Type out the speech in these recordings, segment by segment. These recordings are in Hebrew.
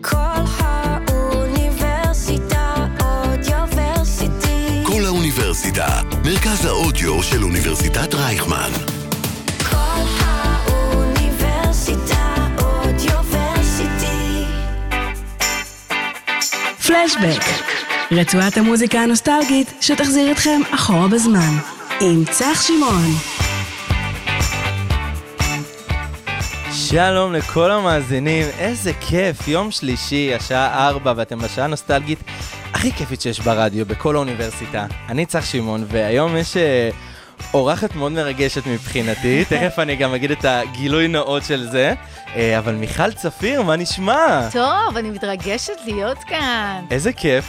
כל האוניברסיטה אודיוורסיטי. כל האוניברסיטה, מרכז האודיו של אוניברסיטת רייכמן. כל האוניברסיטה אודיוורסיטי. פלשבק, רצועת המוזיקה הנוסטלגית שתחזיר אתכם אחורה בזמן, עם צח שמעון. שלום לכל המאזינים, איזה כיף, יום שלישי, השעה 4 ואתם בשעה הנוסטלגית הכי כיפית שיש ברדיו, בכל האוניברסיטה. אני צח שמעון, והיום יש אה, אורחת מאוד מרגשת מבחינתי, תכף אני גם אגיד את הגילוי נאות של זה, אה, אבל מיכל צפיר, מה נשמע? טוב, אני מתרגשת להיות כאן. איזה כיף.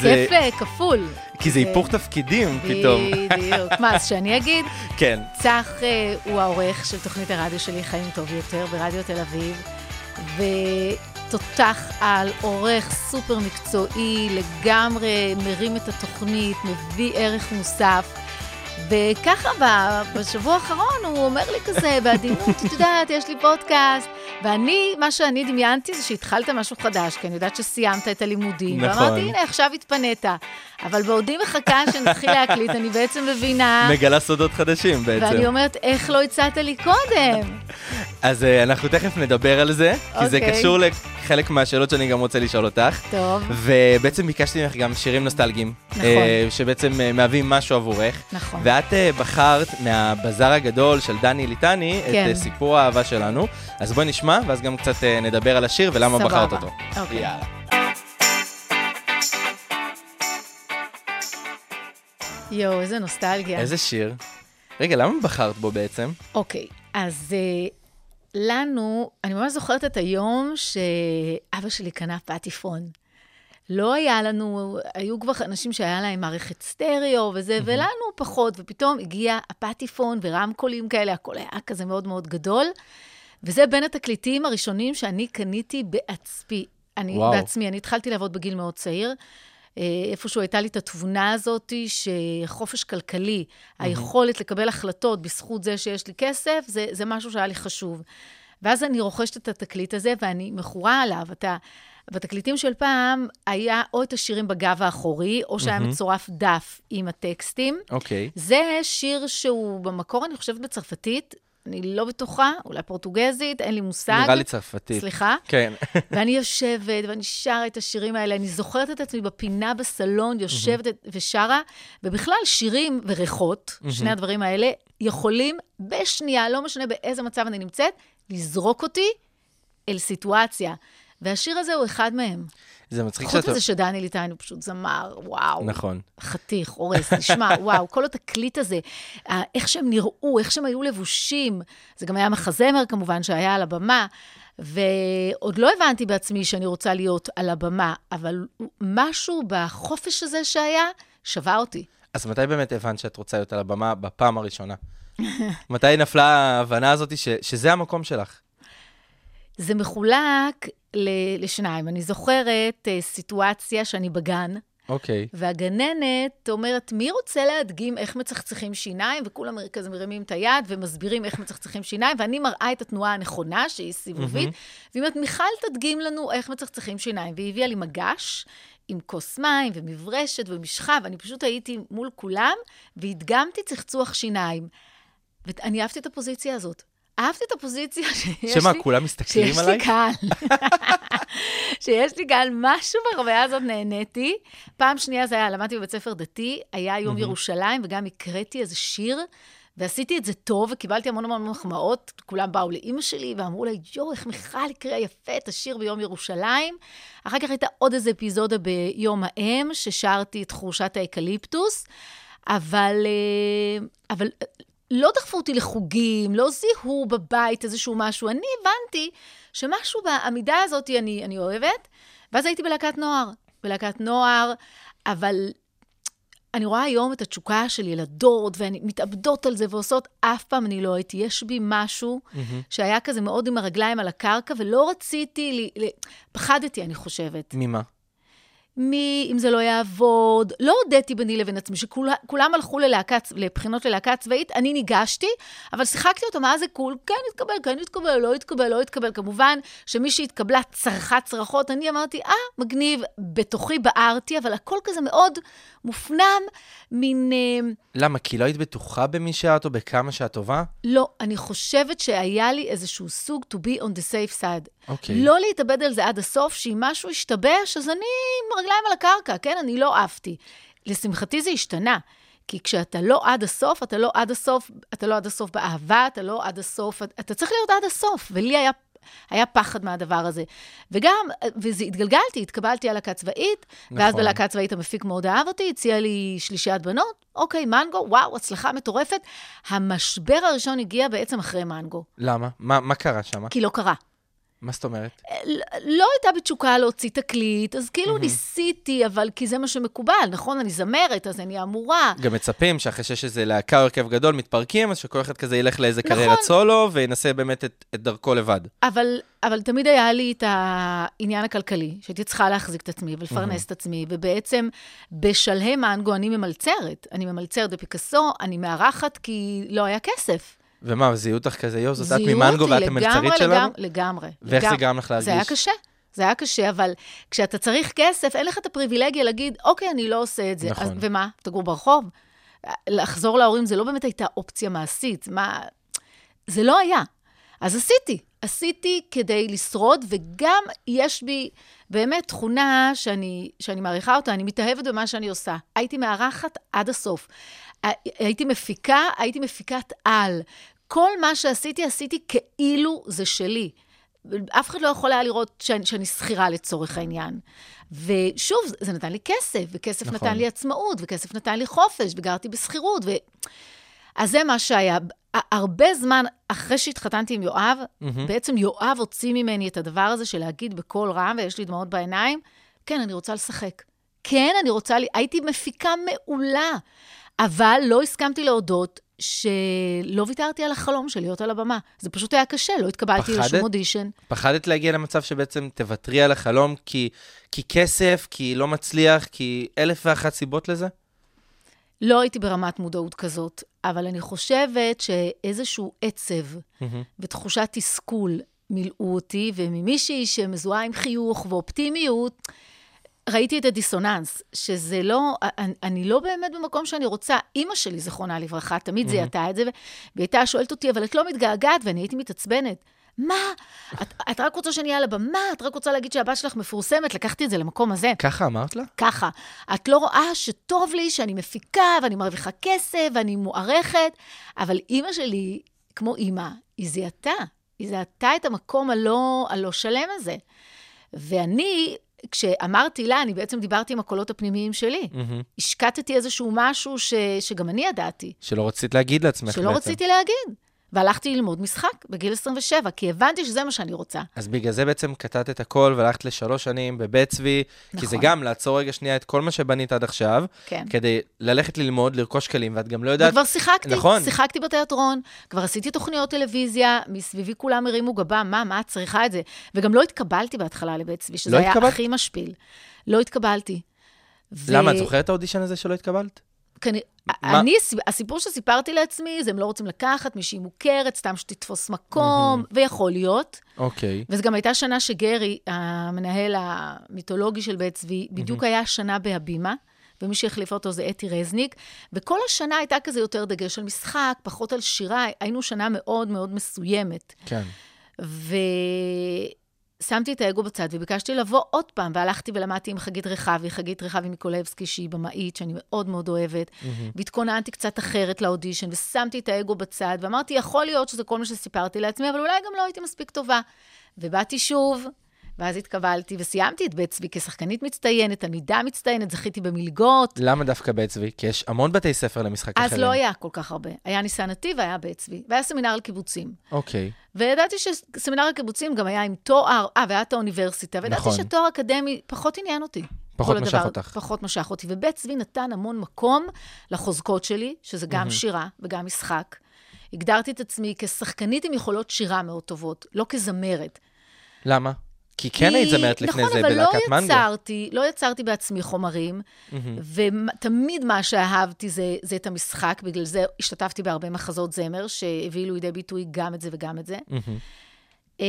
זה- כיף אה, כפול. כי זה היפוך תפקידים פתאום. בדיוק. מה, אז שאני אגיד? כן. צח אה, הוא העורך של תוכנית הרדיו שלי, חיים טוב יותר, ברדיו תל אביב, ותותח על, עורך סופר מקצועי, לגמרי מרים את התוכנית, מביא ערך מוסף. וככה, בשבוע האחרון הוא אומר לי כזה, בעדינות, את יודעת, יש לי פודקאסט. ואני, מה שאני דמיינתי זה שהתחלת משהו חדש, כי אני יודעת שסיימת את הלימודים. נכון. ואמרתי, הנה, עכשיו התפנית. אבל בעודי מחכה שנתחיל להקליט, אני בעצם מבינה, מגלה סודות חדשים בעצם. ואני אומרת, איך לא הצעת לי קודם? אז אה, אנחנו תכף נדבר על זה, כי זה אוקיי. קשור לחלק מהשאלות שאני גם רוצה לשאול אותך. טוב, ובעצם ביקשתי ממך גם שירים נוסטלגיים. נכון. אה, שבעצם אה, מהווים משהו עבורך. נכון. ואת בחרת מהבזאר הגדול של דני ליטני את כן. אה, סיפור האהבה שלנו. אז בואי נשמע, ואז גם קצת אה, נדבר על השיר ולמה סבבה. בחרת אותו. אוקיי. יאללה. יואו, איזה נוסטלגיה. איזה שיר. רגע, למה בחרת בו בעצם? אוקיי, אז אה, לנו, אני ממש זוכרת את היום שאבא שלי קנה פטיפון. לא היה לנו, היו כבר אנשים שהיה להם מערכת סטריאו וזה, ולנו פחות, ופתאום הגיע הפטיפון ורמקולים כאלה, הכל היה כזה מאוד מאוד גדול. וזה בין התקליטים הראשונים שאני קניתי בעצמי. אני וואו. בעצמי, אני התחלתי לעבוד בגיל מאוד צעיר. אה, איפשהו הייתה לי את התבונה הזאת שחופש כלכלי, היכולת לקבל החלטות בזכות זה שיש לי כסף, זה, זה משהו שהיה לי חשוב. ואז אני רוכשת את התקליט הזה ואני מכורה עליו. אתה, בתקליטים של פעם היה או את השירים בגב האחורי, או שהיה מצורף דף עם הטקסטים. אוקיי. זה שיר שהוא במקור, אני חושבת, בצרפתית, אני לא בטוחה, אולי פורטוגזית, אין לי מושג. נראה לי צרפתית. סליחה? כן. ואני יושבת, ואני שרה את השירים האלה, אני זוכרת את עצמי בפינה בסלון, יושבת ושרה, ובכלל, שירים וריחות, שני הדברים האלה, יכולים בשנייה, לא משנה באיזה מצב אני נמצאת, לזרוק אותי אל סיטואציה. והשיר הזה הוא אחד מהם. זה מצחיק חוץ שאתה... מזה שדני ליטאי הוא פשוט זמר, וואו. נכון. חתיך, הורס, תשמע, וואו, כל התקליט הזה, איך שהם נראו, איך שהם היו לבושים, זה גם היה מחזמר כמובן שהיה על הבמה, ועוד לא הבנתי בעצמי שאני רוצה להיות על הבמה, אבל משהו בחופש הזה שהיה, שווה אותי. אז מתי באמת הבנת שאת רוצה להיות על הבמה בפעם הראשונה? מתי נפלה ההבנה הזאת ש- שזה המקום שלך? זה מחולק לשניים. אני זוכרת אה, סיטואציה שאני בגן, אוקיי. והגננת אומרת, מי רוצה להדגים איך מצחצחים שיניים? וכולם כזה מרימים את היד ומסבירים איך מצחצחים שיניים, ואני מראה את התנועה הנכונה, שהיא סיבובית, והיא אומרת, מיכל, תדגים לנו איך מצחצחים שיניים. והיא הביאה לי מגש עם כוס מים ומברשת ומשחה, ואני פשוט הייתי מול כולם, והדגמתי צחצוח שיניים. ואני אהבתי את הפוזיציה הזאת. אהבתי את הפוזיציה שיש לי... שמה, כולם מסתכלים שיש עליי? לי קהל. שיש לי קהל, משהו בחוויה הזאת נהניתי. פעם שנייה זה היה, למדתי בבית ספר דתי, היה יום ירושלים, וגם הקראתי איזה שיר, ועשיתי את זה טוב, וקיבלתי המון המון מחמאות. כולם באו לאימא שלי ואמרו לה, יואו, איך מיכל הקריאה יפה את השיר ביום ירושלים. אחר כך הייתה עוד איזו אפיזודה ביום האם, ששרתי את חורשת האקליפטוס, אבל, אה, אבל לא דחפו אותי לחוגים, לא זיהו בבית איזשהו משהו. אני הבנתי שמשהו בעמידה הזאת אני, אני אוהבת, ואז הייתי בלהקת נוער. בלהקת נוער, אבל אני רואה היום את התשוקה של ילדות, והן מתאבדות על זה ועושות, אף פעם אני לא הייתי. יש בי משהו שהיה כזה מאוד עם הרגליים על הקרקע, ולא רציתי, ל... ל... פחדתי, אני חושבת. ממה? מי, אם זה לא יעבוד, לא הודיתי ביני לבין עצמי, שכולם הלכו ללהקת, לבחינות ללהקה צבאית, אני ניגשתי, אבל שיחקתי אותו, מה זה קול? כן התקבל, כן התקבל, לא התקבל, לא התקבל. כמובן שמי שהתקבלה צרחה צרחות, אני אמרתי, אה, מגניב, בתוכי בערתי, אבל הכל כזה מאוד מופנם, מין... אה, למה? כי לא היית בטוחה במי שאת או בכמה שאת טובה? לא, אני חושבת שהיה לי איזשהו סוג to be on the safe side. אוקיי. לא להתאבד על זה עד הסוף, שאם משהו ישתבש, אז אני עם רגליים על הקרקע, כן? אני לא עפתי. לשמחתי זה השתנה. כי כשאתה לא עד הסוף, אתה לא עד הסוף, אתה לא עד הסוף באהבה, אתה לא עד הסוף, אתה צריך להיות עד הסוף. ולי היה, היה פחד מהדבר הזה. וגם, וזה התגלגלתי, התקבלתי על להקה צבאית, נכון. ואז בלהקה צבאית המפיק מאוד אהב אותי, הציע לי שלישיית בנות, אוקיי, מנגו, וואו, הצלחה מטורפת. המשבר הראשון הגיע בעצם אחרי מנגו. למה? מה, מה קרה שם? כי לא קרה. מה זאת אומרת? לא הייתה בי תשוקה להוציא תקליט, אז כאילו mm-hmm. ניסיתי, אבל כי זה מה שמקובל, נכון? אני זמרת, אז אני אמורה. גם מצפים שאחרי שיש איזה להקה או הרכב גדול, מתפרקים, אז שכל אחד כזה ילך לאיזה נכון. קריירת סולו, וינסה באמת את, את דרכו לבד. אבל, אבל תמיד היה לי את העניין הכלכלי, שהייתי צריכה להחזיק את עצמי ולפרנס mm-hmm. את עצמי, ובעצם בשלהי מנגו אני ממלצרת. אני ממלצרת בפיקאסו, אני מארחת כי לא היה כסף. ומה, זיהו אותך כזה, יו, זאת את ממנגו ואת המלצרית שלנו? לגמרי, לגמרי. ואיך. זה גרם לך להרגיש? זה היה קשה. זה היה קשה, אבל כשאתה צריך כסף, אין לך את הפריבילגיה להגיד, אוקיי, אני לא עושה את זה. נכון. אז, ומה, תגור ברחוב? לחזור להורים זה לא באמת הייתה אופציה מעשית. מה... זה לא היה. אז עשיתי. עשיתי כדי לשרוד, וגם יש בי באמת תכונה שאני, שאני מעריכה אותה, אני מתאהבת במה שאני עושה. הייתי מארחת עד הסוף. הייתי מפיקה, הייתי מפיקת על. כל מה שעשיתי, עשיתי כאילו זה שלי. אף אחד לא יכול היה לראות שאני, שאני שכירה לצורך העניין. ושוב, זה נתן לי כסף, וכסף נכון. נתן לי עצמאות, וכסף נתן לי חופש, וגרתי בשכירות. ו... אז זה מה שהיה. הרבה זמן אחרי שהתחתנתי עם יואב, mm-hmm. בעצם יואב הוציא ממני את הדבר הזה של להגיד בקול רם, ויש לי דמעות בעיניים, כן, אני רוצה לשחק. כן, אני רוצה, הייתי מפיקה מעולה. אבל לא הסכמתי להודות שלא ויתרתי על החלום של להיות על הבמה. זה פשוט היה קשה, לא התקבלתי פחדת? לשום אודישן. פחדת להגיע למצב שבעצם תוותרי על החלום כי, כי כסף, כי לא מצליח, כי אלף ואחת סיבות לזה? לא הייתי ברמת מודעות כזאת, אבל אני חושבת שאיזשהו עצב mm-hmm. ותחושת תסכול מילאו אותי, וממישהי שמזוהה עם חיוך ואופטימיות, ראיתי את הדיסוננס, שזה לא, אני, אני לא באמת במקום שאני רוצה. אימא שלי, זיכרונה לברכה, תמיד. זיהתה את זה, והיא הייתה שואלת אותי, אבל את לא מתגעגעת, ואני הייתי מתעצבנת. מה? את, את רק רוצה שאני אהיה על הבמה? את רק רוצה להגיד שהבת שלך מפורסמת? לקחתי את זה למקום הזה. ככה אמרת לה? ככה. את לא רואה שטוב לי, שאני מפיקה, ואני מרוויחה כסף, ואני מוערכת, אבל אימא שלי, כמו אימא, היא זיהתה. היא זיהתה את המקום הלא, הלא שלם הזה. ואני, כשאמרתי לה, אני בעצם דיברתי עם הקולות הפנימיים שלי. Mm-hmm. השקטתי איזשהו משהו ש, שגם אני ידעתי. שלא רצית להגיד לעצמך שלא בעצם. שלא רציתי להגיד. והלכתי ללמוד משחק בגיל 27, כי הבנתי שזה מה שאני רוצה. אז בגלל זה בעצם קטעת את הכל והלכת לשלוש שנים בבית צבי, נכון. כי זה נכון. גם לעצור רגע שנייה את כל מה שבנית עד עכשיו, כן. כדי ללכת ללמוד, לרכוש כלים, ואת גם לא יודעת... וכבר שיחקתי, נכון. שיחקתי בתיאטרון, כבר עשיתי תוכניות טלוויזיה, מסביבי כולם הרימו גבה, מה, מה את צריכה את זה? וגם לא התקבלתי בהתחלה לבית צבי, שזה לא היה התקבל? הכי משפיל. לא התקבלתי. למה? ו... את זוכרת את האודישן הזה שלא התקבלת? כנראה, אני, הסיפור שסיפרתי לעצמי, זה הם לא רוצים לקחת מישהי מוכרת, סתם שתתפוס מקום, mm-hmm. ויכול להיות. אוקיי. Okay. וזו גם הייתה שנה שגרי, המנהל המיתולוגי של בית צבי, בדיוק mm-hmm. היה שנה בהבימה. ומי שהחליף אותו זה אתי רזניק, וכל השנה הייתה כזה יותר דגש על משחק, פחות על שירה, היינו שנה מאוד מאוד מסוימת. כן. ו... שמתי את האגו בצד וביקשתי לבוא עוד פעם, והלכתי ולמדתי עם חגית רחבי, חגית רחבי מיקולבסקי, שהיא במאית, שאני מאוד מאוד אוהבת, mm-hmm. והתכוננתי קצת אחרת לאודישן, ושמתי את האגו בצד, ואמרתי, יכול להיות שזה כל מה שסיפרתי לעצמי, אבל אולי גם לא הייתי מספיק טובה. ובאתי שוב, ואז התקבלתי וסיימתי את בית צבי כשחקנית מצטיינת, תלמידה מצטיינת, זכיתי במלגות. למה דווקא בית צבי? כי יש המון בתי ספר למשחק אחרים. אז לא היה כל כך הרבה. היה ניסן נתיב והיה בית צבי, והיה סמינר על קיבוצים. אוקיי. וידעתי שסמינר על קיבוצים גם היה עם תואר, אה, והיה את האוניברסיטה, וידעתי נכון. שתואר אקדמי פחות עניין אותי. פחות משך הדבר, אותך. פחות משך אותי. ובית צבי נתן המון מקום לחוזקות שלי, שזה גם mm-hmm. שירה וגם משחק. הגדרתי את עצמי כשחקנית עם יכולות שירה מאוד טובות, לא כזמרת. למה? כי כן היית זמרת לפני נכון, זה אבל בלהקת לא מנגו. יצרתי, לא יצרתי בעצמי חומרים, ותמיד מה שאהבתי זה, זה את המשחק, בגלל זה השתתפתי בהרבה מחזות זמר, שהביאו לידי ביטוי גם את זה וגם את זה. אמ,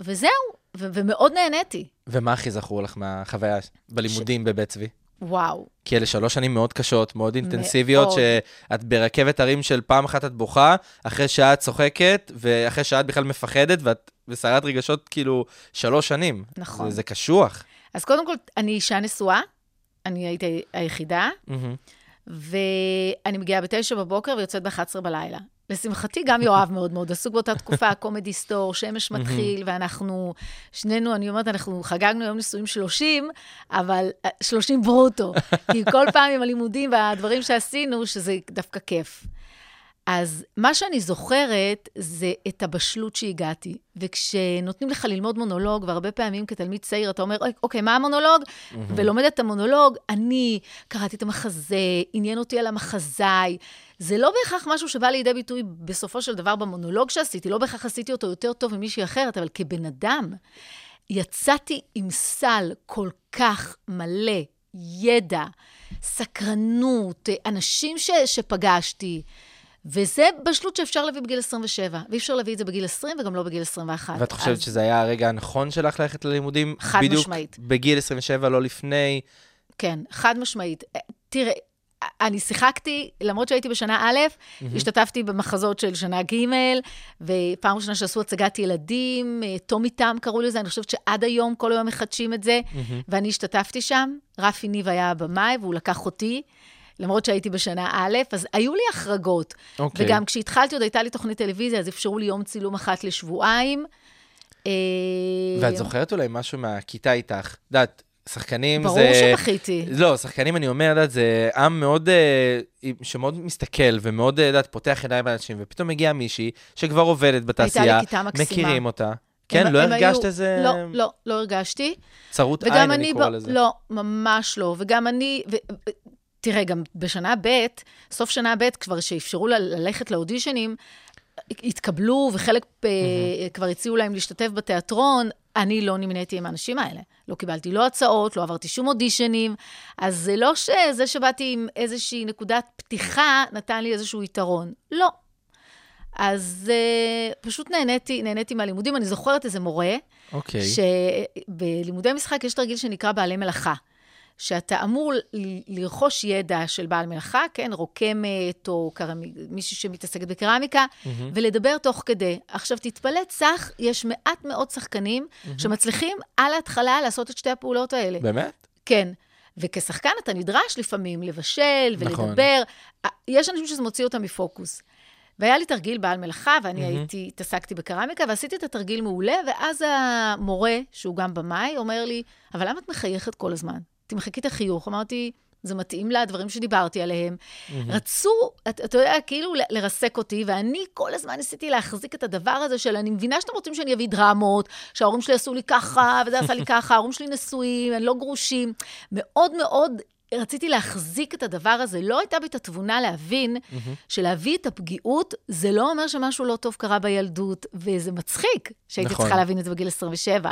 וזהו, ו- ומאוד נהניתי. ומה הכי זכור לך מהחוויה בלימודים בבית צבי? וואו. כי אלה שלוש שנים מאוד קשות, מאוד אינטנסיביות, מאוד. שאת ברכבת הרים של פעם אחת את בוכה, אחרי שעה את צוחקת, ואחרי שעה את בכלל מפחדת, ואת בסערת רגשות כאילו שלוש שנים. נכון. זה, זה קשוח. אז קודם כל, אני אישה נשואה, אני הייתי היחידה, מהמם. ואני מגיעה בתשע בבוקר ויוצאת ב-11 בלילה. לשמחתי, גם יואב מאוד מאוד עסוק באותה תקופה, קומדי סטור, שמש מתחיל, ואנחנו, שנינו, אני אומרת, אנחנו חגגנו יום נישואים 30, אבל אה, 30 ברוטו. כי כל פעם עם הלימודים והדברים שעשינו, שזה דווקא כיף. אז מה שאני זוכרת זה את הבשלות שהגעתי. וכשנותנים לך ללמוד מונולוג, והרבה פעמים כתלמיד צעיר אתה אומר, "אוי, אוקיי, מה המונולוג? ולומד את המונולוג, אני קראתי את המחזה, עניין אותי על המחזאי. זה לא בהכרח משהו שבא לידי ביטוי בסופו של דבר במונולוג שעשיתי, לא בהכרח עשיתי אותו יותר טוב ממישהי אחרת, אבל כבן אדם, יצאתי עם סל כל כך מלא, ידע, סקרנות, אנשים ש, שפגשתי. וזה בשלות שאפשר להביא בגיל 27, ואי אפשר להביא את זה בגיל 20 וגם לא בגיל 21. ואת חושבת אז שזה היה הרגע הנכון שלך ללכת ללימודים? חד בדיוק משמעית. בגיל 27, לא לפני? כן, חד משמעית. אה, תראה, אני שיחקתי, למרות שהייתי בשנה א', השתתפתי במחזות של שנה ג', ופעם ראשונה שעשו הצגת ילדים, אה, טומי טעם קראו לזה, אני חושבת שעד היום, כל היום מחדשים את זה, ואני השתתפתי שם. רפי ניב היה הבמאי, והוא לקח אותי. למרות שהייתי בשנה א', אז היו לי החרגות. אוקיי. וגם כשהתחלתי, עוד הייתה לי תוכנית טלוויזיה, אז אפשרו לי יום צילום אחת לשבועיים. אה, ואת זוכרת אולי משהו מהכיתה איתך? את יודעת, שחקנים ברור זה... שבכיתי. לא, שחקנים, אני אומר, את יודעת, זה עם מאוד, אה, שמאוד מסתכל ומאוד, אה, את יודעת, פותח עיניים לאנשים, ופתאום מגיעה מישהי שכבר עובדת בתעשייה, כיתה מקסימה. מכירים אותה. כן, הם- לא הם הרגשת היו- איזה לא, לא, לא הרגשתי. צרות עין, אני, אני קורא ב... לזה. לא, ממש לא. וגם אני, ו... תראה, גם בשנה ב', סוף שנה ב', כבר שאפשרו ל- ללכת לאודישנים, התקבלו, וחלק mm-hmm. כבר הציעו להם להשתתף בתיאטרון. אני לא נמניתי עם האנשים האלה. לא קיבלתי לא הצעות, לא עברתי שום אודישנים. אז זה לא שזה שבאתי עם איזושהי נקודת פתיחה, נתן לי איזשהו יתרון. לא. אז uh, פשוט נהניתי, נהניתי מהלימודים. אני זוכרת איזה מורה, אוקיי. שבלימודי משחק יש תרגיל שנקרא בעלי מלאכה. שאתה אמור לרכוש ידע של בעל מלאכה, כן, רוקמת, או קרמי, מישהי שמתעסקת בקרמיקה, ולדבר תוך כדי. עכשיו, תתפלא, צח, יש מעט מאוד שחקנים שמצליחים על ההתחלה לעשות את שתי הפעולות האלה. באמת? כן. וכשחקן אתה נדרש לפעמים לבשל נכון. ולדבר. יש אנשים שזה מוציא אותם מפוקוס. והיה לי תרגיל בעל מלאכה, ואני הייתי, התעסקתי בקרמיקה, ועשיתי את התרגיל מעולה, ואז המורה, שהוא גם במאי, אומר לי, אבל למה את מחייכת כל הזמן? תמחקי את החיוך. אמרתי, זה מתאים לדברים שדיברתי עליהם. רצו, אתה יודע, כאילו לרסק אותי, ואני כל הזמן ניסיתי להחזיק את הדבר הזה של, אני מבינה שאתם רוצים שאני אביא דרמות, שההורים שלי עשו לי ככה, וזה עשה לי ככה, ההורים שלי נשואים, הם לא גרושים. מאוד מאוד רציתי להחזיק את הדבר הזה. לא הייתה בי את התבונה להבין שלהביא את הפגיעות, זה לא אומר שמשהו לא טוב קרה בילדות, וזה מצחיק שהייתי נכון. צריכה להבין את זה בגיל 27.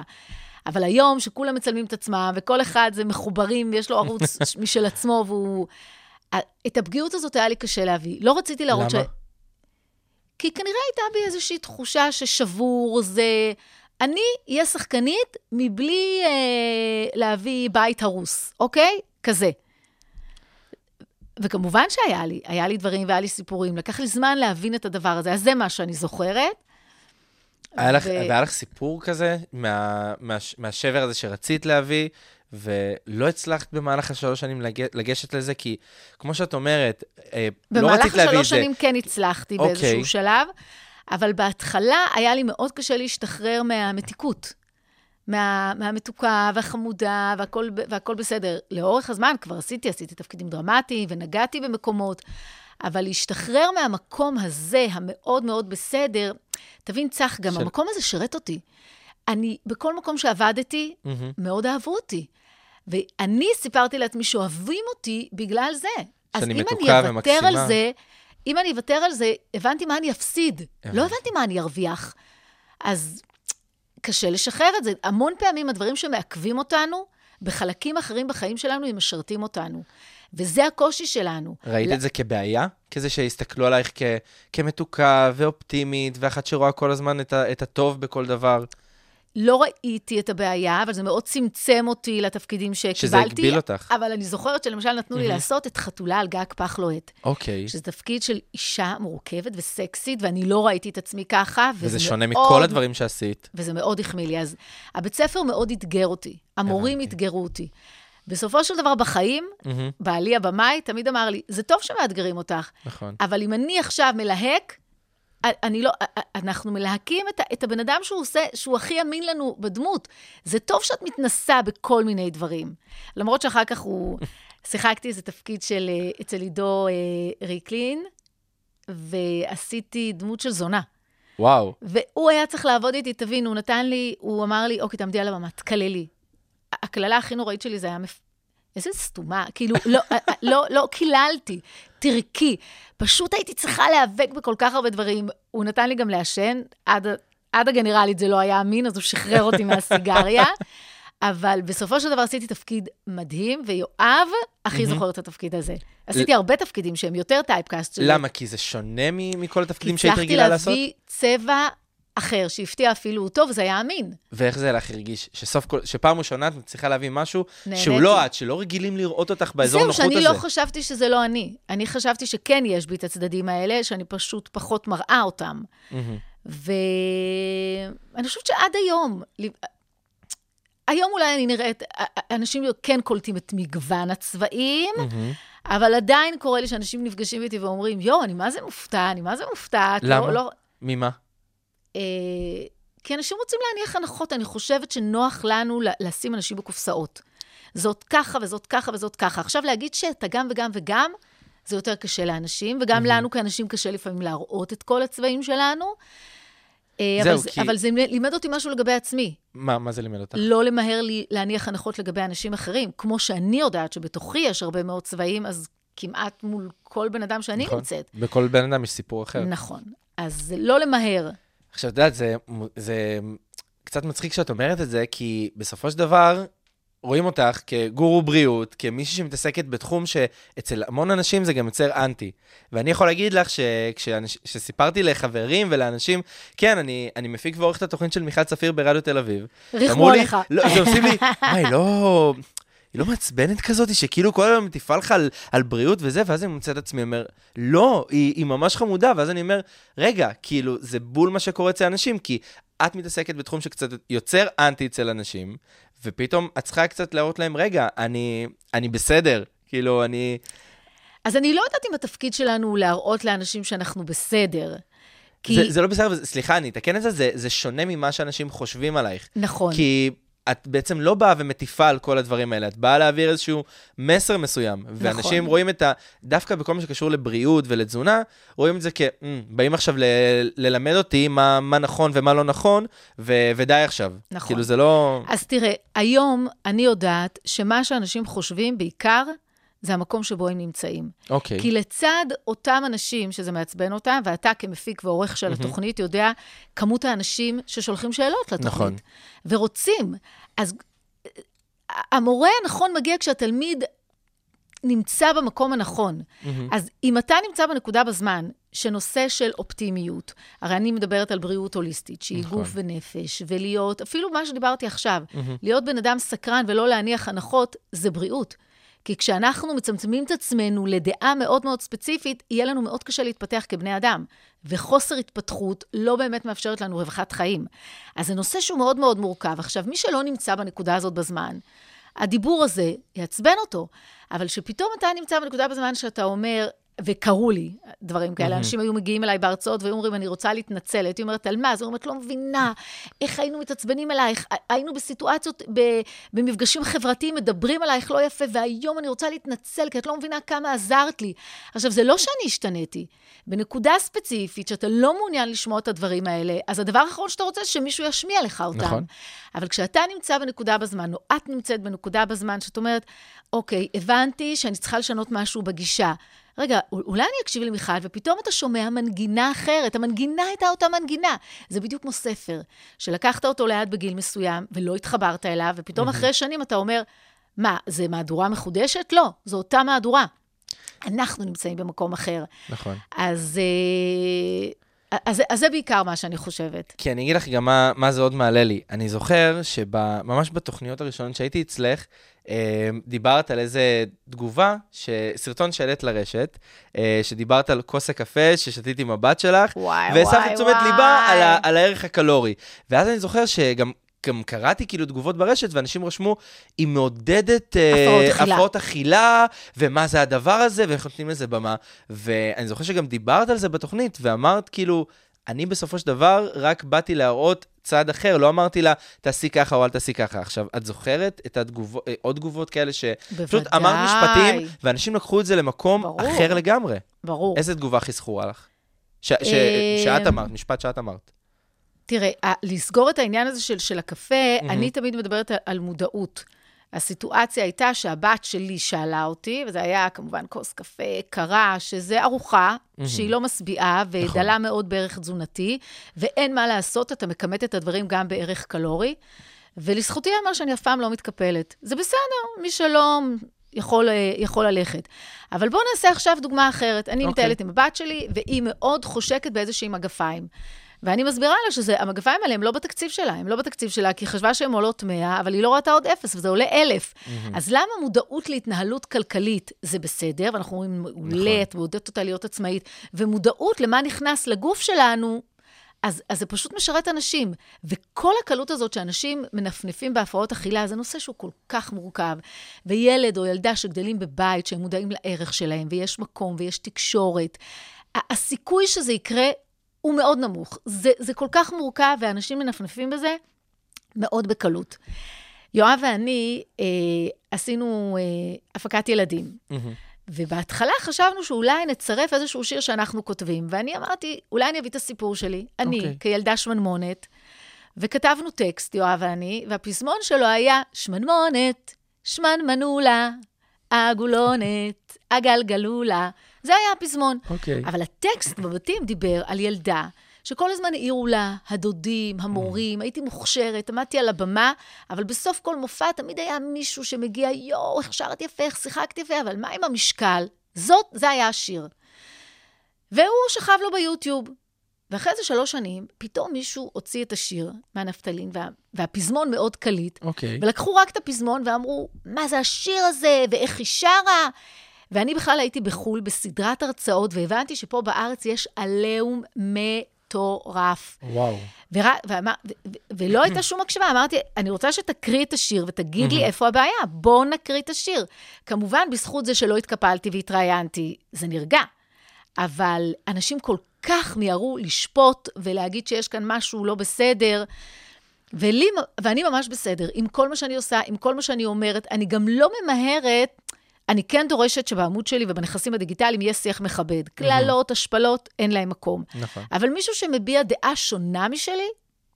אבל היום, שכולם מצלמים את עצמם, וכל אחד זה מחוברים, ויש לו ערוץ משל עצמו, והוא... את הפגיעות הזאת היה לי קשה להביא. לא רציתי להראות למה? כי כנראה הייתה בי איזושהי תחושה ששבור זה... אני אהיה שחקנית מבלי אה, להביא בית הרוס, אוקיי? כזה. וכמובן שהיה לי, היה לי דברים והיה לי סיפורים. לקח לי זמן להבין את הדבר הזה, אז זה מה שאני זוכרת. היה לך, ו- והיה לך סיפור כזה מה, מה, מהשבר הזה שרצית להביא, ולא הצלחת במהלך השלוש שנים לג, לגשת לזה, כי כמו שאת אומרת, אה, לא במהלך רצית להביא את השלוש זה. שנים כן הצלחתי אוקיי. באיזשהו שלב, אבל בהתחלה היה לי מאוד קשה להשתחרר מהמתיקות. מה, מהמתוקה והחמודה והכל, והכל בסדר. לאורך הזמן כבר עשיתי, עשיתי תפקידים דרמטיים ונגעתי במקומות, אבל להשתחרר מהמקום הזה, המאוד מאוד בסדר, תבין, צח, גם של- המקום הזה שירת אותי. אני, בכל מקום שעבדתי, מהמם. מאוד אהבו אותי. ואני סיפרתי לעצמי שאוהבים אותי בגלל זה. אז אם אני אוותר על. זה, אם אני אוותר על זה, הבנתי מה אני אפסיד. לא הבנתי מה אני ארוויח. אז קשה לשחרר את זה. המון פעמים הדברים שמעכבים אותנו, בחלקים אחרים בחיים שלנו, הם משרתים אותנו. וזה הקושי שלנו. ראית ל- את זה כבעיה? כזה שיסתכלו עלייך כ- כמתוקה ואופטימית, ואחת שרואה כל הזמן את, ה- את הטוב בכל דבר, לא ראיתי את הבעיה, אבל זה מאוד צמצם אותי לתפקידים שקיבלתי. שזה הגביל אותך. אבל אני זוכרת שלמשל נתנו לי לעשות את חתולה על גג פח לוהט. אוקיי. שזה תפקיד של אישה מורכבת וסקסית, ואני לא ראיתי את עצמי ככה. וזה שונה מאוד- מכל הדברים שעשית. וזה מאוד החמיא לי. אז הבית ספר מאוד אתגר אותי, המורים. אתגרו אותי. בסופו של דבר בחיים, מהמם, בעלי הבמאי תמיד אמר לי, זה טוב שמאתגרים אותך, נכון. אבל אם אני עכשיו מלהק, אני לא, אנחנו מלהקים את, את הבן אדם שהוא עושה, שהוא הכי אמין לנו בדמות. זה טוב שאת מתנסה בכל מיני דברים. למרות שאחר כך הוא, שיחקתי איזה תפקיד של, אה, אצל עידו אה, ריקלין, ועשיתי דמות של זונה. וואו. והוא היה צריך לעבוד איתי, תבין, הוא נתן לי, הוא אמר לי, אוקיי, תעמדי על הבמה, תקללי. הקללה הכי נוראית שלי זה היה מפ... איזה סתומה, כאילו, לא, לא, לא קיללתי, תרקי. פשוט הייתי צריכה להיאבק בכל כך הרבה דברים. הוא נתן לי גם לעשן, עד, עד הגנרלית זה לא היה אמין, אז הוא שחרר אותי מהסיגריה. אבל בסופו של דבר עשיתי תפקיד מדהים, ויואב הכי זוכר את התפקיד הזה. עשיתי הרבה תפקידים שהם יותר טייפקאסט שלי. למה? כי זה שונה מכל התפקידים שהיית הצלחתי רגילה לעשות? להביא צבע אחר, שהפתיע אפילו אותו, וזה היה אמין. ואיך זה לך הרגיש? שסוף כל... שפעם ראשונה את מצליחה להביא משהו נהניתי. שהוא לא את, שלא רגילים לראות אותך באזור זהו, נוחות הזה. שאני לא חשבתי שזה לא אני. אני חשבתי שכן יש בי את הצדדים האלה, שאני פשוט פחות מראה אותם. מהמם. ואני חושבת שעד היום, היום אולי אני נראית, אנשים כן קולטים את מגוון הצבעים, מהמם. אבל עדיין קורה לי שאנשים נפגשים איתי ואומרים, יואו, אני מה זה מופתע, אני מה זה מופתעת. למה? לא, לא, ממה? אה, כי אנשים רוצים להניח הנחות, אני חושבת שנוח לנו לשים אנשים בקופסאות. זאת ככה וזאת ככה וזאת ככה. עכשיו, להגיד שאתה גם וגם וגם, זה יותר קשה לאנשים, וגם לנו כאנשים קשה לפעמים להראות את כל הצבעים שלנו. אה, זהו, אבל, כי- אבל זה לימד אותי משהו לגבי עצמי. מה, מה זה לימד אותך? לא למהר לי להניח הנחות לגבי אנשים אחרים. כמו שאני יודעת שבתוכי יש הרבה מאוד צבעים, אז כמעט מול כל בן אדם שאני נכון. נמצאת. בכל בן אדם יש סיפור אחר. נכון. אז לא למהר. עכשיו, את יודעת, זה, זה קצת מצחיק שאת אומרת את זה, כי בסופו של דבר, רואים אותך כגורו בריאות, כמישהי שמתעסקת בתחום שאצל המון אנשים זה גם יוצר אנטי. ואני יכול להגיד לך שכשסיפרתי לחברים ולאנשים, כן, אני, אני מפיק ועורך את התוכנית של מיכל צפיר ברדיו תל אביב. ריחמו עליך. לא, זה עושים לי, היא לא... היא לא מעצבנת כזאת, שכאילו כל היום מטיפה לך על, על בריאות וזה, ואז אני מוצא את עצמי אומר, לא, היא, היא ממש חמודה, ואז אני אומר, רגע, כאילו, זה בול מה שקורה אצל אנשים, כי את מתעסקת בתחום שקצת יוצר אנטי אצל אנשים, ופתאום את צריכה קצת להראות להם, רגע, אני, אני בסדר, כאילו, אני... אז אני לא יודעת אם התפקיד שלנו הוא להראות לאנשים שאנחנו בסדר. כי... זה, זה לא בסדר, סליחה, אני אתקן את זה, זה, זה שונה ממה שאנשים חושבים עלייך. נכון. כי את בעצם לא באה ומטיפה על כל הדברים האלה, את באה להעביר איזשהו מסר מסוים. ואנשים רואים את ה... דווקא בכל מה שקשור לבריאות ולתזונה, רואים את זה כ... "מ, באים עכשיו ל... ללמד אותי מה, מה נכון ומה לא נכון, ו... ודי עכשיו. נכון. כאילו, זה לא... אז תראה, היום אני יודעת שמה שאנשים חושבים בעיקר, זה המקום שבו הם נמצאים. אוקיי. כי לצד אותם אנשים שזה מעצבן אותם, ואתה כמפיק ועורך של התוכנית יודע כמות האנשים ששולחים שאלות לתוכנית. נכון. ורוצים. אז אה, המורה הנכון מגיע כשהתלמיד נמצא במקום הנכון. מהמם. אז אם אתה נמצא בנקודה בזמן, שנושא של אופטימיות, הרי אני מדברת על בריאות הוליסטית, שהיא נכון. גוף ונפש, ולהיות, אפילו מה שדיברתי עכשיו, להיות בן אדם סקרן ולא להניח הנחות, זה בריאות. כי כשאנחנו מצמצמים את עצמנו לדעה מאוד מאוד ספציפית, יהיה לנו מאוד קשה להתפתח כבני אדם. וחוסר התפתחות לא באמת מאפשרת לנו רווחת חיים. אז זה נושא שהוא מאוד מאוד מורכב. עכשיו, מי שלא נמצא בנקודה הזאת בזמן, הדיבור הזה יעצבן אותו. אבל שפתאום אתה נמצא בנקודה בזמן שאתה אומר, וקרו לי דברים כאלה, אנשים היו מגיעים אליי בהרצאות והיו אומרים, אני רוצה להתנצל. הייתי אומרת, על מה? אז הוא אומרת, לא מבינה, איך היינו מתעצבנים אלייך? היינו בסיטואציות, ב- במפגשים חברתיים, מדברים עלייך לא יפה, והיום אני רוצה להתנצל, כי את לא מבינה כמה עזרת לי. עכשיו, זה לא שאני השתניתי. בנקודה ספציפית, שאתה לא מעוניין לשמוע את הדברים האלה, אז הדבר האחרון שאתה רוצה, שמישהו ישמיע לך אותם. נכון. אבל כשאתה נמצא בנקודה בזמן, או את נמצאת בנקודה בזמן, שאת אומרת, אוקיי, הבנתי שאני צריכה לשנות משהו בגישה. רגע, אולי אני אקשיב למיכל, ופתאום אתה שומע מנגינה אחרת. המנגינה הייתה אותה מנגינה. זה בדיוק כמו ספר, שלקחת אותו ליד בגיל מסוים, ולא התחברת אליו, ופתאום אחרי שנים אתה אומר, מה, זה מהדורה מחודשת? לא, זו אותה מהדורה. אנחנו נמצאים במקום אחר. נכון. אז, אה, אז, אז זה בעיקר מה שאני חושבת. כי אני אגיד לך גם מה, מה זה עוד מעלה לי. אני זוכר שממש בתוכניות הראשונות שהייתי אצלך, דיברת על איזה תגובה, ש... סרטון שהעלית לרשת, אה, שדיברת על כוס הקפה ששתיתי עם הבת שלך, והסבת תשומת. ליבה על, ה... על הערך הקלורי. ואז אני זוכר שגם... גם קראתי כאילו תגובות ברשת, ואנשים רשמו, היא מעודדת אה, הפרעות. הפרעות אכילה, ומה זה הדבר הזה, ואיך נותנים לזה במה. ואני זוכר שגם דיברת על זה בתוכנית, ואמרת כאילו, אני בסופו של דבר רק באתי להראות צד אחר, לא אמרתי לה, תעשי ככה או אל תעשי ככה. עכשיו, את זוכרת את התגובות, אה, עוד תגובות כאלה שפשוט בוודאי. אמרת משפטים, ואנשים לקחו את זה למקום ברור. אחר לגמרי. ברור. איזה תגובה הכי זכורה לך? ש- ש- אה, שאת אמרת, משפט שאת אמרת. תראה, לסגור את העניין הזה של, של הקפה, אני תמיד מדברת על, על מודעות. הסיטואציה הייתה שהבת שלי שאלה אותי, וזה היה כמובן כוס קפה קרה, שזה ארוחה שהיא לא משביעה ודלה מאוד בערך תזונתי, ואין מה לעשות, אתה מכמת את הדברים גם בערך קלורי. ולזכותי ייאמר שאני אף פעם לא מתקפלת. זה בסדר, מי שלא יכול, אה, יכול ללכת. אבל בואו נעשה עכשיו דוגמה אחרת. אני אוקיי. מטיילת עם הבת שלי, והיא מאוד חושקת באיזשהי מגפיים. ואני מסבירה לה שהמגפיים האלה הם לא בתקציב שלה, הם לא בתקציב שלה, כי היא חשבה שהן עולות 100, אבל היא לא ראתה עוד אפס, וזה עולה 1,000. אז למה מודעות להתנהלות כלכלית זה בסדר, ואנחנו אומרים, מעולה, את מעודדת אותה להיות עצמאית, ומודעות למה נכנס לגוף שלנו, אז, אז זה פשוט משרת אנשים. וכל הקלות הזאת שאנשים מנפנפים בהפרעות אכילה, זה נושא שהוא כל כך מורכב. וילד או ילדה שגדלים בבית, שהם מודעים לערך שלהם, ויש מקום ויש תקשורת, הסיכוי שזה יקרה הוא מאוד נמוך. זה, זה כל כך מורכב, ואנשים מנפנפים בזה מאוד בקלות. יואב ואני אה, עשינו אה, הפקת ילדים. ובהתחלה חשבנו שאולי נצרף איזשהו שיר שאנחנו כותבים, ואני אמרתי, אולי אני אביא את הסיפור שלי, אני, אוקיי. כילדה שמנמונת, וכתבנו טקסט, יואב ואני, והפזמון שלו היה שמנמונת, שמנמנולה, עגולונת, עגלגלולה. זה היה הפזמון. אוקיי. אבל הטקסט בבתים דיבר על ילדה שכל הזמן העירו לה, הדודים, המורים, הייתי מוכשרת, עמדתי על הבמה, אבל בסוף כל מופע תמיד היה מישהו שמגיע, יואו, איך שרת יפה, איך שיחקת יפה, אבל מה עם המשקל? זאת, זה היה השיר. והוא שכב לו ביוטיוב. ואחרי זה שלוש שנים, פתאום מישהו הוציא את השיר מהנפתלין, וה, והפזמון מאוד קליט, אוקיי. ולקחו רק את הפזמון ואמרו, מה זה השיר הזה, ואיך היא שרה? ואני בכלל הייתי בחו"ל בסדרת הרצאות, והבנתי שפה בארץ יש עליהום מטורף. וואו. ור... ואמר... ו... ו... ולא הייתה שום הקשבה, אמרתי, אני רוצה שתקריא את השיר ותגיד לי איפה הבעיה, בואו נקריא את השיר. כמובן, בזכות זה שלא התקפלתי והתראיינתי, זה נרגע. אבל אנשים כל כך מיהרו לשפוט ולהגיד שיש כאן משהו לא בסדר. ולי, ואני ממש בסדר, עם כל מה שאני עושה, עם כל מה שאני אומרת, אני גם לא ממהרת, אני כן דורשת שבעמוד שלי ובנכסים הדיגיטליים יהיה שיח מכבד. קללות, השפלות, אין להם מקום. נכון. אבל מישהו שמביע דעה שונה משלי,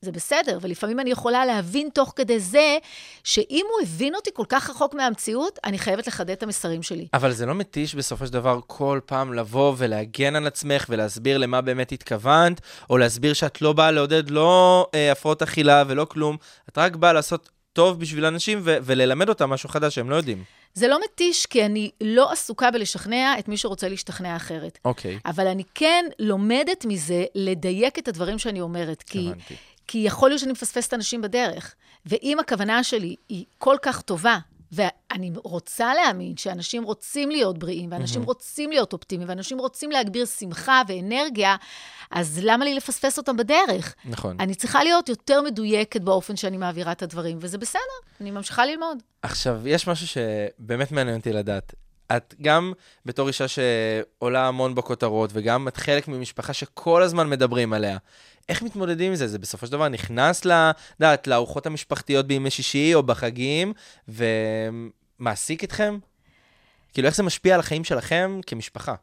זה בסדר, ולפעמים אני יכולה להבין תוך כדי זה, שאם הוא הבין אותי כל כך רחוק מהמציאות, אני חייבת לחדד את המסרים שלי. אבל זה לא מתיש בסופו של דבר כל פעם לבוא ולהגן על עצמך ולהסביר למה באמת התכוונת, או להסביר שאת לא באה לעודד לא אה, הפרעות אכילה ולא כלום, את רק באה לעשות טוב בשביל אנשים ו- וללמד אותם משהו חדש שהם לא יודעים. זה לא מתיש, כי אני לא עסוקה בלשכנע את מי שרוצה להשתכנע אחרת. אוקיי, אבל אני כן לומדת מזה לדייק את הדברים שאני אומרת, כי, הבנתי. כי יכול להיות שאני מפספסת אנשים בדרך. ואם הכוונה שלי היא כל כך טובה, ואני רוצה להאמין שאנשים רוצים להיות בריאים, ואנשים רוצים להיות אופטימיים, ואנשים רוצים להגביר שמחה ואנרגיה, אז למה לי לפספס אותם בדרך? נכון. אני צריכה להיות יותר מדויקת באופן שאני מעבירה את הדברים, וזה בסדר, אני ממשיכה ללמוד. עכשיו, יש משהו שבאמת מעניין אותי לדעת. את גם בתור אישה שעולה המון בכותרות, וגם את חלק ממשפחה שכל הזמן מדברים עליה. איך מתמודדים עם זה? זה בסופו של דבר נכנס, לדעת, לארוחות המשפחתיות בימי שישי או בחגים, ומעסיק אתכם? כאילו, איך זה משפיע על החיים שלכם כמשפחה?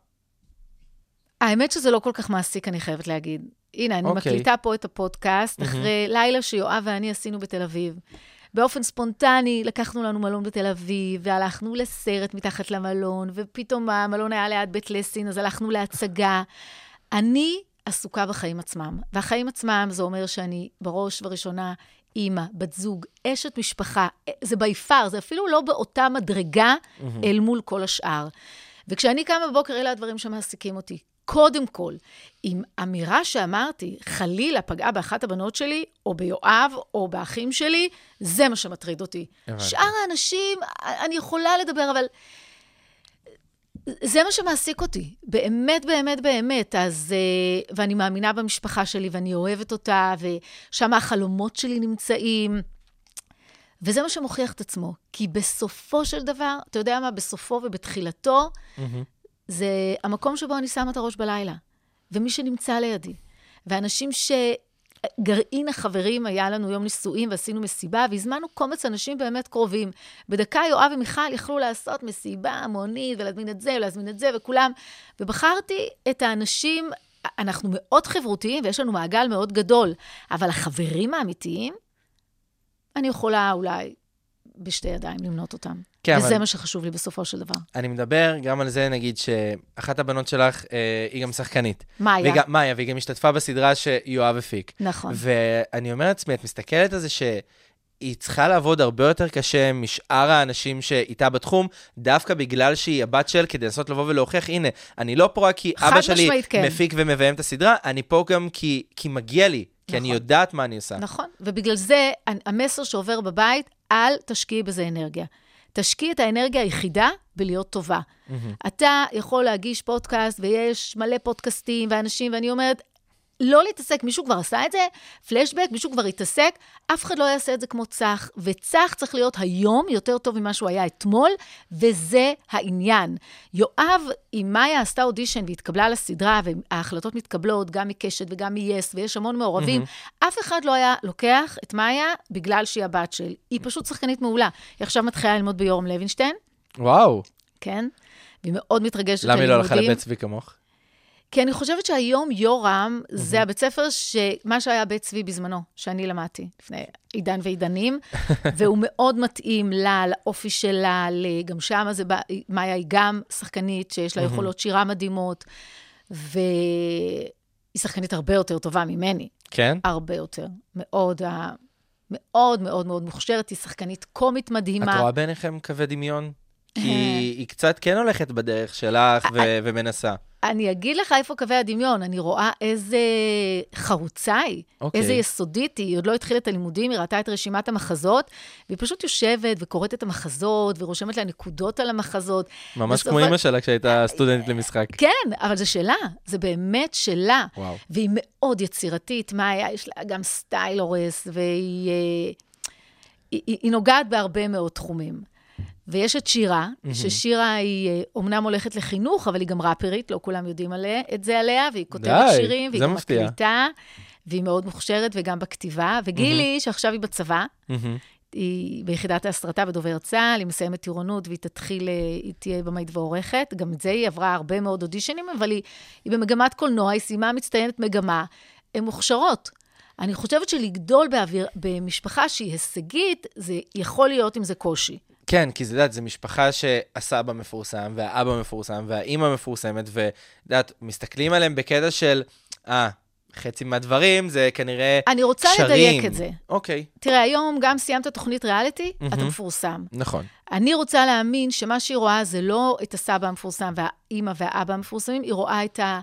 האמת שזה לא כל כך מעסיק, אני חייבת להגיד. הנה, אני אוקיי. מקליטה פה את הפודקאסט, אחרי לילה שיואב ואני עשינו בתל אביב. באופן ספונטני לקחנו לנו מלון בתל אביב, והלכנו לסרט מתחת למלון, ופתאום המלון היה ליד בית לסין, אז הלכנו להצגה. אני עסוקה בחיים עצמם, והחיים עצמם זה אומר שאני בראש ובראשונה אימא, בת זוג, אשת משפחה, זה בי פאר, זה אפילו לא באותה מדרגה אל מול כל השאר. וכשאני קמה בבוקר, אלה הדברים שמעסיקים אותי. קודם כל, אם אמירה שאמרתי, חלילה פגעה באחת הבנות שלי, או ביואב, או באחים שלי, זה מה שמטריד אותי. הבנתי. שאר האנשים, אני יכולה לדבר, אבל זה מה שמעסיק אותי. באמת, באמת, באמת. אז, אה, ואני מאמינה במשפחה שלי, ואני אוהבת אותה, ושם החלומות שלי נמצאים. וזה מה שמוכיח את עצמו. כי בסופו של דבר, אתה יודע מה, בסופו ובתחילתו, זה המקום שבו אני שמה את הראש בלילה. ומי שנמצא לידי. ואנשים ש... גרעין החברים, היה לנו יום נישואים ועשינו מסיבה, והזמנו קומץ אנשים באמת קרובים. בדקה יואב ומיכל יכלו לעשות מסיבה המונית, ולהזמין את זה, ולהזמין את זה, וכולם. ובחרתי את האנשים, אנחנו מאוד חברותיים, ויש לנו מעגל מאוד גדול, אבל החברים האמיתיים, אני יכולה אולי בשתי ידיים למנות אותם. כן, וזה אבל- מה שחשוב לי בסופו של דבר. אני מדבר גם על זה, נגיד, שאחת הבנות שלך, אה, היא גם שחקנית. מאיה. והיא גם- מאיה, והיא גם השתתפה בסדרה שיואב הפיק. נכון. ואני אומר לעצמי, את מסתכלת על זה שהיא צריכה לעבוד הרבה יותר קשה משאר האנשים שאיתה בתחום, דווקא בגלל שהיא הבת של, כדי לנסות לבוא ולהוכיח, הנה, אני לא פה רק כי אבא שלי כן. מפיק ומביים את הסדרה, אני פה גם כי, כי מגיע לי, כי אני נכון. יודעת מה אני עושה. נכון, ובגלל זה המסר שעובר בבית, אל תשקיעי בזה אנרגיה. תשקיעי את האנרגיה היחידה בלהיות טובה. אתה יכול להגיש פודקאסט, ויש מלא פודקאסטים ואנשים, ואני אומרת, לא להתעסק, מישהו כבר עשה את זה? פלשבק, מישהו כבר התעסק? אף אחד לא יעשה את זה כמו צח, וצח צריך להיות היום יותר טוב ממה שהוא היה אתמול, וזה העניין. יואב, אם מאיה עשתה אודישן והתקבלה לסדרה, וההחלטות מתקבלות גם מקשת וגם מ-yes, ויש המון מעורבים, אף אחד לא היה לוקח את מאיה בגלל שהיא הבת של. היא פשוט שחקנית מעולה. היא עכשיו מתחילה ללמוד ביורם לוינשטיין, וואו, כן? והיא מאוד מתרגשת למה היא לא ללימודים. הלכה לבית צבי כמוך? כי אני חושבת שהיום יורם זה הבית ספר, שמה שהיה בית צבי בזמנו, שאני למדתי, לפני עידן ועידנים, והוא מאוד מתאים לה, לאופי שלה, גם שם זה, בא- מאיה היא גם שחקנית שיש לה יכולות שירה מדהימות, והיא שחקנית הרבה יותר טובה ממני, כן? הרבה יותר. מאוד, מאוד מאוד מאוד מוכשרת, היא שחקנית קומית מדהימה. את רואה בעיניכם קווי דמיון? כי היא קצת כן הולכת בדרך שלך ו- ומנסה. אני אגיד לך איפה קווי הדמיון, אני רואה איזה חרוצה היא, אוקיי. איזה יסודית היא, היא עוד לא התחילה את הלימודים, היא ראתה את רשימת המחזות, והיא פשוט יושבת וקוראת את המחזות, ורושמת לה נקודות על המחזות. ממש בסופו- כמו אימא שלה כשהייתה סטודנטית למשחק. כן, אבל זה שלה, זה באמת שלה. וואו. והיא מאוד יצירתית, מה היה, יש לה גם סטייל הורס, והיא אה, היא, היא, היא נוגעת בהרבה מאוד תחומים. ויש את שירה, ששירה היא אה, אומנם הולכת לחינוך, אבל היא גם ראפרית, לא כולם יודעים עליה, את זה עליה, והיא כותבת די, שירים, והיא גם מפתיע. מקליטה, והיא מאוד מוכשרת וגם בכתיבה. וגילי, שעכשיו היא בצבא, מהמם. היא ביחידת ההסרטה בדובר צה"ל, היא מסיימת טירונות והיא תתחיל, אה, היא תהיה במאית ועורכת. גם את זה היא עברה הרבה מאוד אודישנים, אבל היא, היא במגמת קולנוע, היא סיימה מצטיינת מגמה. הן מוכשרות. אני חושבת שלגדול באוויר, במשפחה שהיא הישגית, זה יכול להיות עם זה קושי. כן, כי זה, יודעת, זו משפחה שהסבא מפורסם, והאבא מפורסם, והאימא מפורסמת, ואת יודעת, מסתכלים עליהם בקטע של, אה, חצי מהדברים זה כנראה אני רוצה קשרים. לדייק את זה. אוקיי, תראה, היום גם סיימת תוכנית ריאליטי, אתה מהמם. מפורסם. נכון. אני רוצה להאמין שמה שהיא רואה זה לא את הסבא המפורסם והאימא והאבא המפורסמים, היא רואה את, ה,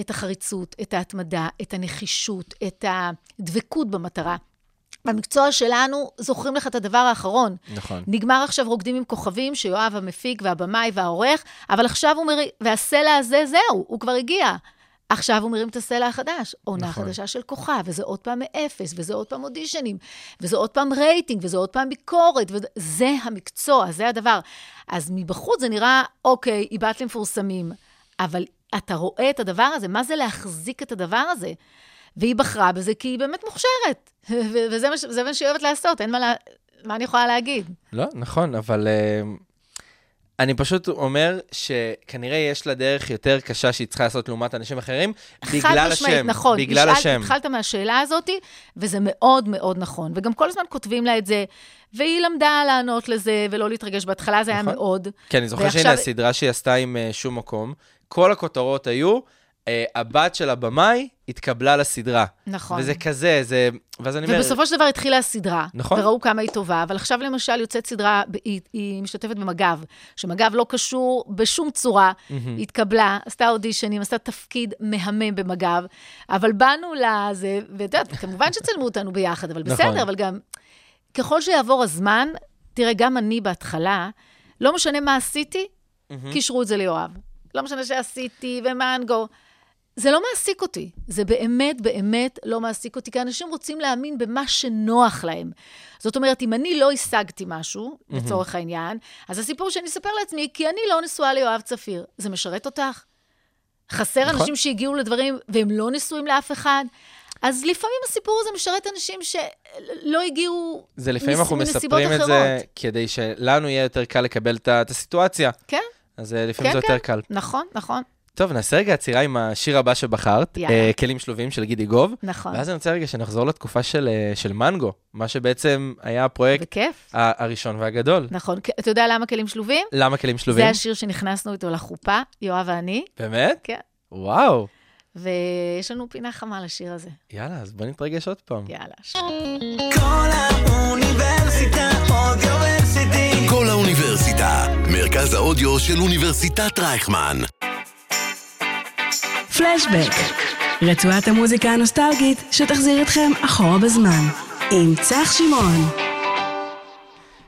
את החריצות, את ההתמדה, את הנחישות, את הדבקות במטרה. במקצוע שלנו זוכרים לך את הדבר האחרון. נכון. נגמר עכשיו רוקדים עם כוכבים, שיואב המפיק והבמאי והעורך, אבל עכשיו הוא מרים, והסלע הזה, זהו, הוא כבר הגיע. עכשיו הוא מרים את הסלע החדש, עונה נכון. חדשה של כוכב, וזה עוד פעם מאפס, וזה עוד פעם אודישנים, וזה עוד פעם רייטינג, וזה עוד פעם ביקורת, וזה המקצוע, זה הדבר. אז מבחוץ זה נראה, אוקיי, היא בת למפורסמים, אבל אתה רואה את הדבר הזה, מה זה להחזיק את הדבר הזה? והיא בחרה בזה כי היא באמת מוכשרת, וזה מה, ש- מה שהיא אוהבת לעשות, אין מה, לה, מה אני יכולה להגיד. לא, נכון, אבל אה, אני פשוט אומר שכנראה יש לה דרך יותר קשה שהיא צריכה לעשות לעומת אנשים אחרים, בגלל משמעית, השם. נכון. בגלל נשאלת- השם. התחלת מהשאלה הזאת, וזה מאוד מאוד נכון. וגם כל הזמן כותבים לה את זה, והיא למדה לענות לזה, ולא להתרגש. בהתחלה זה היה נכון. מאוד. כן, אני זוכר ועכשיו- שהנה הסדרה שהיא עשתה עם אה, שום מקום, כל הכותרות היו, אה, הבת של הבמאי התקבלה לסדרה. נכון. וזה כזה, זה... ואז אני אומר... ובסופו של דבר התחילה הסדרה. נכון. וראו כמה היא טובה, אבל עכשיו למשל יוצאת סדרה, היא, היא משתתפת במג"ב, שמג"ב לא קשור בשום צורה, היא התקבלה, עשתה אודישנים, עשתה תפקיד מהמם במג"ב, אבל באנו לזה, ואת יודעת, כמובן שצלמו אותנו ביחד, אבל נכון. בסדר, אבל גם ככל שיעבור הזמן, תראה, גם אני בהתחלה, לא משנה מה עשיתי, קישרו את זה ליואב. לא משנה שעשיתי ומנגו. זה לא מעסיק אותי. זה באמת, באמת לא מעסיק אותי, כי אנשים רוצים להאמין במה שנוח להם. זאת אומרת, אם אני לא השגתי משהו, לצורך העניין, אז הסיפור שאני אספר לעצמי, כי אני לא נשואה ליואב צפיר. זה משרת אותך? חסר נכון. אנשים שהגיעו לדברים והם לא נשואים לאף אחד? אז לפעמים הסיפור הזה משרת אנשים שלא הגיעו זה לפעמים מס- אנחנו מספרים את זה. כדי שלנו יהיה יותר קל לקבל את הסיטואציה. כן, אז אה, לפעמים כן, זה כן. יותר קל. נכון, נכון, טוב, נעשה רגע עצירה עם השיר הבא שבחרת, יאללה. אה, כלים שלובים של גידי גוב. נכון. ואז אני רוצה רגע שנחזור לתקופה של, אה, של מנגו, מה שבעצם היה הפרויקט בכיף. ה- הראשון והגדול. נכון. אתה יודע למה כלים שלובים? למה כלים שלובים? זה השיר שנכנסנו איתו לחופה, יואב ואני. באמת? כן. וואו. ויש לנו פינה חמה לשיר הזה. יאללה, אז בוא נתרגש עוד פעם. יאללה. כל האוניברסיטה אודיוורסיטי. כל האוניברסיטה, מרכז האודיו של אוניברסיטת רייכמן. פלשבק, רצועת המוזיקה הנוסטלגית שתחזיר אתכם אחורה בזמן. עם צח שמעון.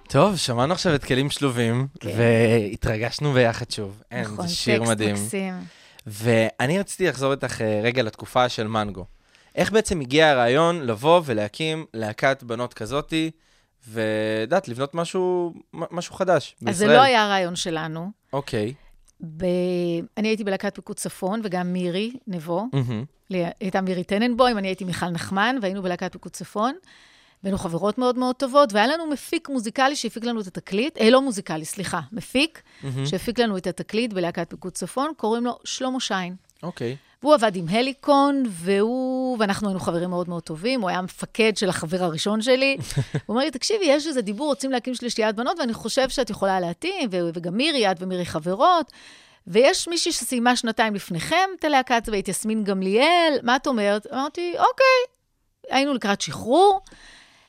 טוב, שמענו עכשיו את כלים שלובים, כן. והתרגשנו ביחד שוב. אין, נכון, זה שיר מדהים. מקסים. ואני רציתי לחזור איתך אה, רגע לתקופה של מנגו. איך בעצם הגיע הרעיון לבוא ולהקים להקת בנות כזאתי, ויודעת, לבנות משהו, משהו חדש בישראל? אז זה לא היה הרעיון שלנו. אוקיי. ב... אני הייתי בלהקת פיקוד צפון, וגם מירי נבו. לי- הייתה מירי טננבוים, אני הייתי מיכל נחמן, והיינו בלהקת פיקוד צפון. והיינו חברות מאוד מאוד טובות, והיה לנו מפיק מוזיקלי שהפיק לנו את התקליט, אה, לא מוזיקלי, סליחה, מפיק, שהפיק לנו את התקליט בלהקת פיקוד צפון, קוראים לו שלמה שיין. אוקיי. והוא עבד עם הליקון, והוא, ואנחנו היינו חברים מאוד מאוד טובים, הוא היה המפקד של החבר הראשון שלי. הוא אומר לי, תקשיבי, יש איזה דיבור, רוצים להקים שלישיית בנות, ואני חושב שאת יכולה להתאים, וגם מירי, את ומירי חברות. ויש מישהי שסיימה שנתיים לפניכם את הלהקה הצבאית, יסמין גמליאל, מה את אומרת? אמרתי, אוקיי. היינו לקראת שחרור,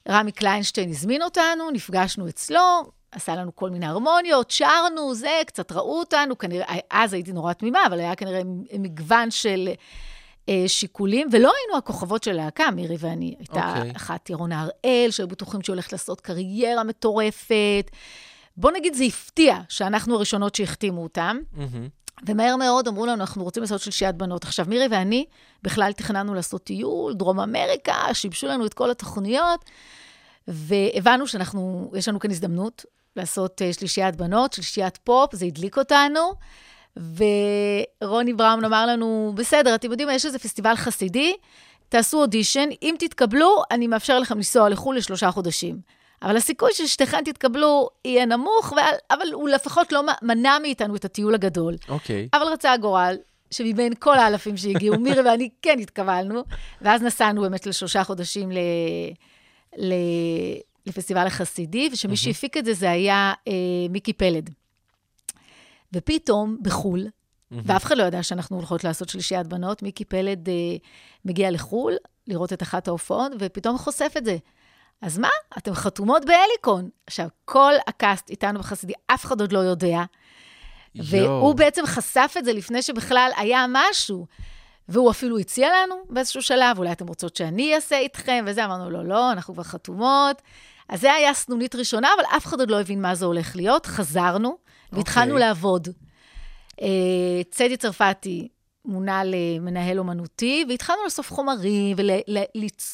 רמי קליינשטיין הזמין אותנו, נפגשנו אצלו, עשה לנו כל מיני הרמוניות, שרנו, זה, קצת ראו אותנו, כנראה, אז הייתי נורא תמימה, אבל היה כנראה מגוון של אה, שיקולים, ולא היינו הכוכבות של הלהקה, מירי ואני. הייתה אוקיי. אחת ירונה הראל, שהיו בטוחים שהיא הולכת לעשות קריירה מטורפת. בוא נגיד, זה הפתיע שאנחנו הראשונות שהחתימו אותם. מהמם. ומהר מאוד אמרו לנו, אנחנו רוצים לעשות שלישיית בנות. עכשיו, מירי ואני בכלל תכננו לעשות טיול, דרום אמריקה, שיבשו לנו את כל התוכניות, והבנו שאנחנו, יש לנו כאן הזדמנות לעשות אה, שלישיית בנות, שלישיית פופ, זה הדליק אותנו. ורוני בראון אמר לנו, בסדר, אתם יודעים, יש איזה פסטיבל חסידי, תעשו אודישן, אם תתקבלו, אני מאפשר לכם לנסוע לחו"ל לשלושה חודשים. אבל הסיכוי ששתיכן תתקבלו יהיה נמוך, ועל, אבל הוא לפחות לא מנע מאיתנו את הטיול הגדול. אוקיי. אבל רצה הגורל, שמבין כל האלפים שהגיעו, מירי ואני כן התקבלנו, ואז נסענו באמת לשלושה חודשים ל... ל... לפסטיבל החסידי, ושמי שהפיק את זה, זה היה אה, מיקי פלד. ופתאום, בחו"ל, ואף אחד לא ידע שאנחנו הולכות לעשות שלישיית בנות, מיקי פלד אה, מגיע לחו"ל לראות את אחת ההופעות, ופתאום חושף את זה. אז מה? אתן חתומות בהליקון. עכשיו, כל הקאסט איתנו בחסידי, אף אחד עוד לא יודע. והוא בעצם חשף את זה לפני שבכלל היה משהו. והוא אפילו הציע לנו באיזשהו שלב, אולי אתם רוצות שאני אעשה איתכם, וזה, אמרנו לו, לא, אנחנו כבר חתומות. אז זה היה סנונית ראשונה, אבל אף אחד עוד לא הבין מה זה הולך להיות. חזרנו, והתחלנו אוקיי. לעבוד. אה, צדי צרפתי מונה למנהל אומנותי, והתחלנו לאסוף חומרים,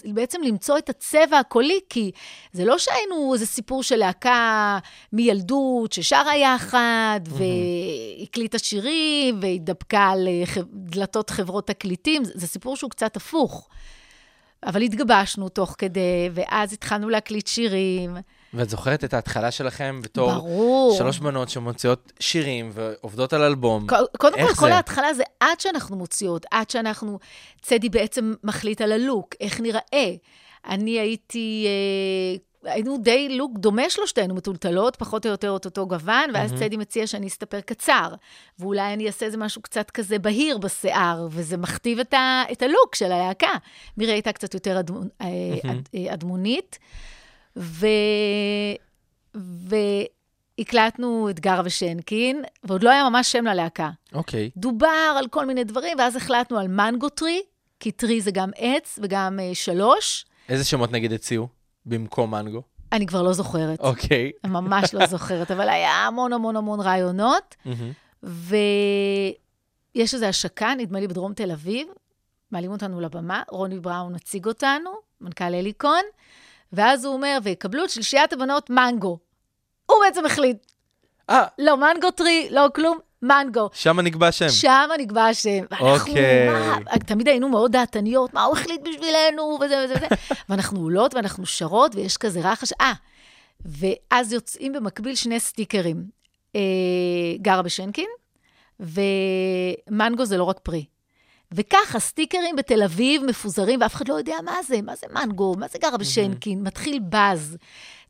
ובעצם למצוא את הצבע הקולי, כי זה לא שהיינו איזה סיפור של להקה מילדות, ששרה יחד, והקליטה שירים, והתדפקה על אה, דלתות חברות תקליטים, זה סיפור שהוא קצת הפוך. אבל התגבשנו תוך כדי, ואז התחלנו להקליט שירים. ואת זוכרת את ההתחלה שלכם בתור ברור. שלוש בנות שמוציאות שירים ועובדות על אלבום. ק- קודם כל, כל זה? ההתחלה זה עד שאנחנו מוציאות, עד שאנחנו, צדי בעצם מחליט על הלוק, איך נראה. אני הייתי, אה, היינו די לוק דומה שלושתנו, מטולטלות, פחות או יותר את אותו גוון, ואז צדי מציע שאני אסתפר קצר, ואולי אני אעשה איזה משהו קצת כזה בהיר בשיער, וזה מכתיב את, ה, את הלוק של הלהקה. מירי הייתה קצת יותר אדמונ, אה, אד, אה, אדמונית, ו... והקלטנו את גרה ושנקין, ועוד לא היה ממש שם ללהקה. אוקיי. דובר על כל מיני דברים, ואז החלטנו על מנגו טרי, כי טרי זה גם עץ וגם אה, שלוש. איזה שמות נגיד הציעו במקום מנגו? אני כבר לא זוכרת, אוקיי. אני ממש לא זוכרת, אבל היה המון המון המון רעיונות, מהמם. ויש איזו השקה, נדמה לי בדרום תל אביב, מעלים אותנו לבמה, רוני בראון מציג אותנו, מנכ"ל אליקון, ואז הוא אומר, ויקבלו את שלישיית הבנות מנגו. הוא בעצם החליט, אה, לא מנגו טרי, לא כלום, מנגו. שם נקבע השם. שם נקבע השם. ואנחנו, אוקיי. מה, תמיד היינו מאוד דעתניות, מה הוא החליט בשבילנו, וזה וזה וזה. ואנחנו עולות ואנחנו שרות, ויש כזה רחש. אה, ואז יוצאים במקביל שני סטיקרים. אה, גרה בשנקין, ומנגו זה לא רק פרי. וככה, סטיקרים בתל אביב מפוזרים, ואף אחד לא יודע מה זה, מה זה מנגו, מה זה גרה בשנקין, מתחיל באז.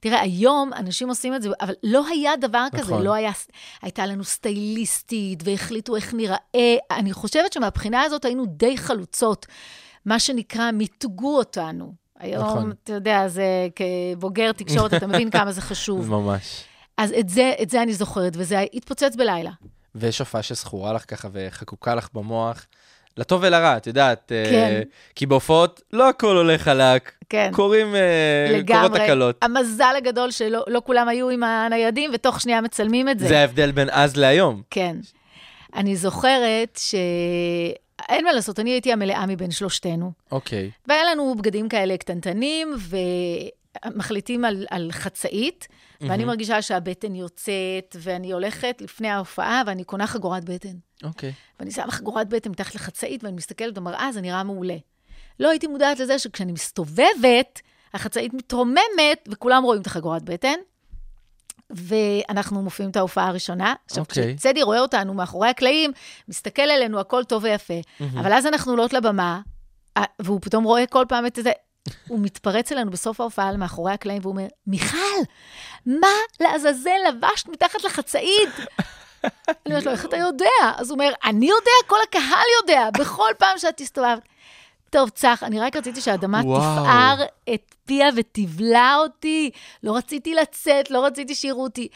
תראה, היום אנשים עושים את זה, אבל לא היה דבר כזה, נכון. לא היה, הייתה לנו סטייליסטית, והחליטו איך נראה. אני חושבת שמבחינה הזאת היינו די חלוצות, מה שנקרא, מיתגו אותנו. היום, נכון. אתה יודע, זה כבוגר תקשורת, אתה מבין כמה זה חשוב. ממש. אז את זה, את זה אני זוכרת, וזה התפוצץ בלילה. ויש הופעה שזכורה לך ככה וחקוקה לך במוח, לטוב ולרע, את יודעת. אה, כן. כי בהופעות לא הכל הולך חלק. כן. קורים, אה, קורות לגמרי. תקלות. המזל הגדול שלא לא כולם היו עם הניידים, ותוך שנייה מצלמים את זה. זה ההבדל בין אז להיום. כן. אני זוכרת ש... אין מה לעשות, אני הייתי המלאה מבין שלושתנו. אוקיי. והיה לנו בגדים כאלה קטנטנים, ומחליטים על, על חצאית, ואני מרגישה שהבטן יוצאת, ואני הולכת לפני ההופעה, ואני קונה חגורת בטן. אוקיי. ואני שמה חגורת בטן מתחת לחצאית, ואני מסתכלת במראה, זה נראה מעולה. לא הייתי מודעת לזה שכשאני מסתובבת, החצאית מתרוממת, וכולם רואים את החגורת בטן. ואנחנו מופיעים את ההופעה הראשונה. עכשיו, אוקיי. כשצדי רואה אותנו מאחורי הקלעים, מסתכל עלינו, הכל טוב ויפה. אבל אז אנחנו עולות לבמה, והוא פתאום רואה כל פעם את זה, הוא מתפרץ אלינו בסוף ההופעה מאחורי הקלעים, והוא אומר, מיכל, מה לעזאזל לבשת מתחת לחצאית? אני אומרת לו, איך אתה יודע? אז הוא אומר, אני יודע, כל הקהל יודע, בכל פעם שאת הסתובבת. טוב, צח, אני רק רציתי שהאדמה וואו. תפער את פיה ותבלע אותי. לא רציתי לצאת, לא רציתי שיראו אותי.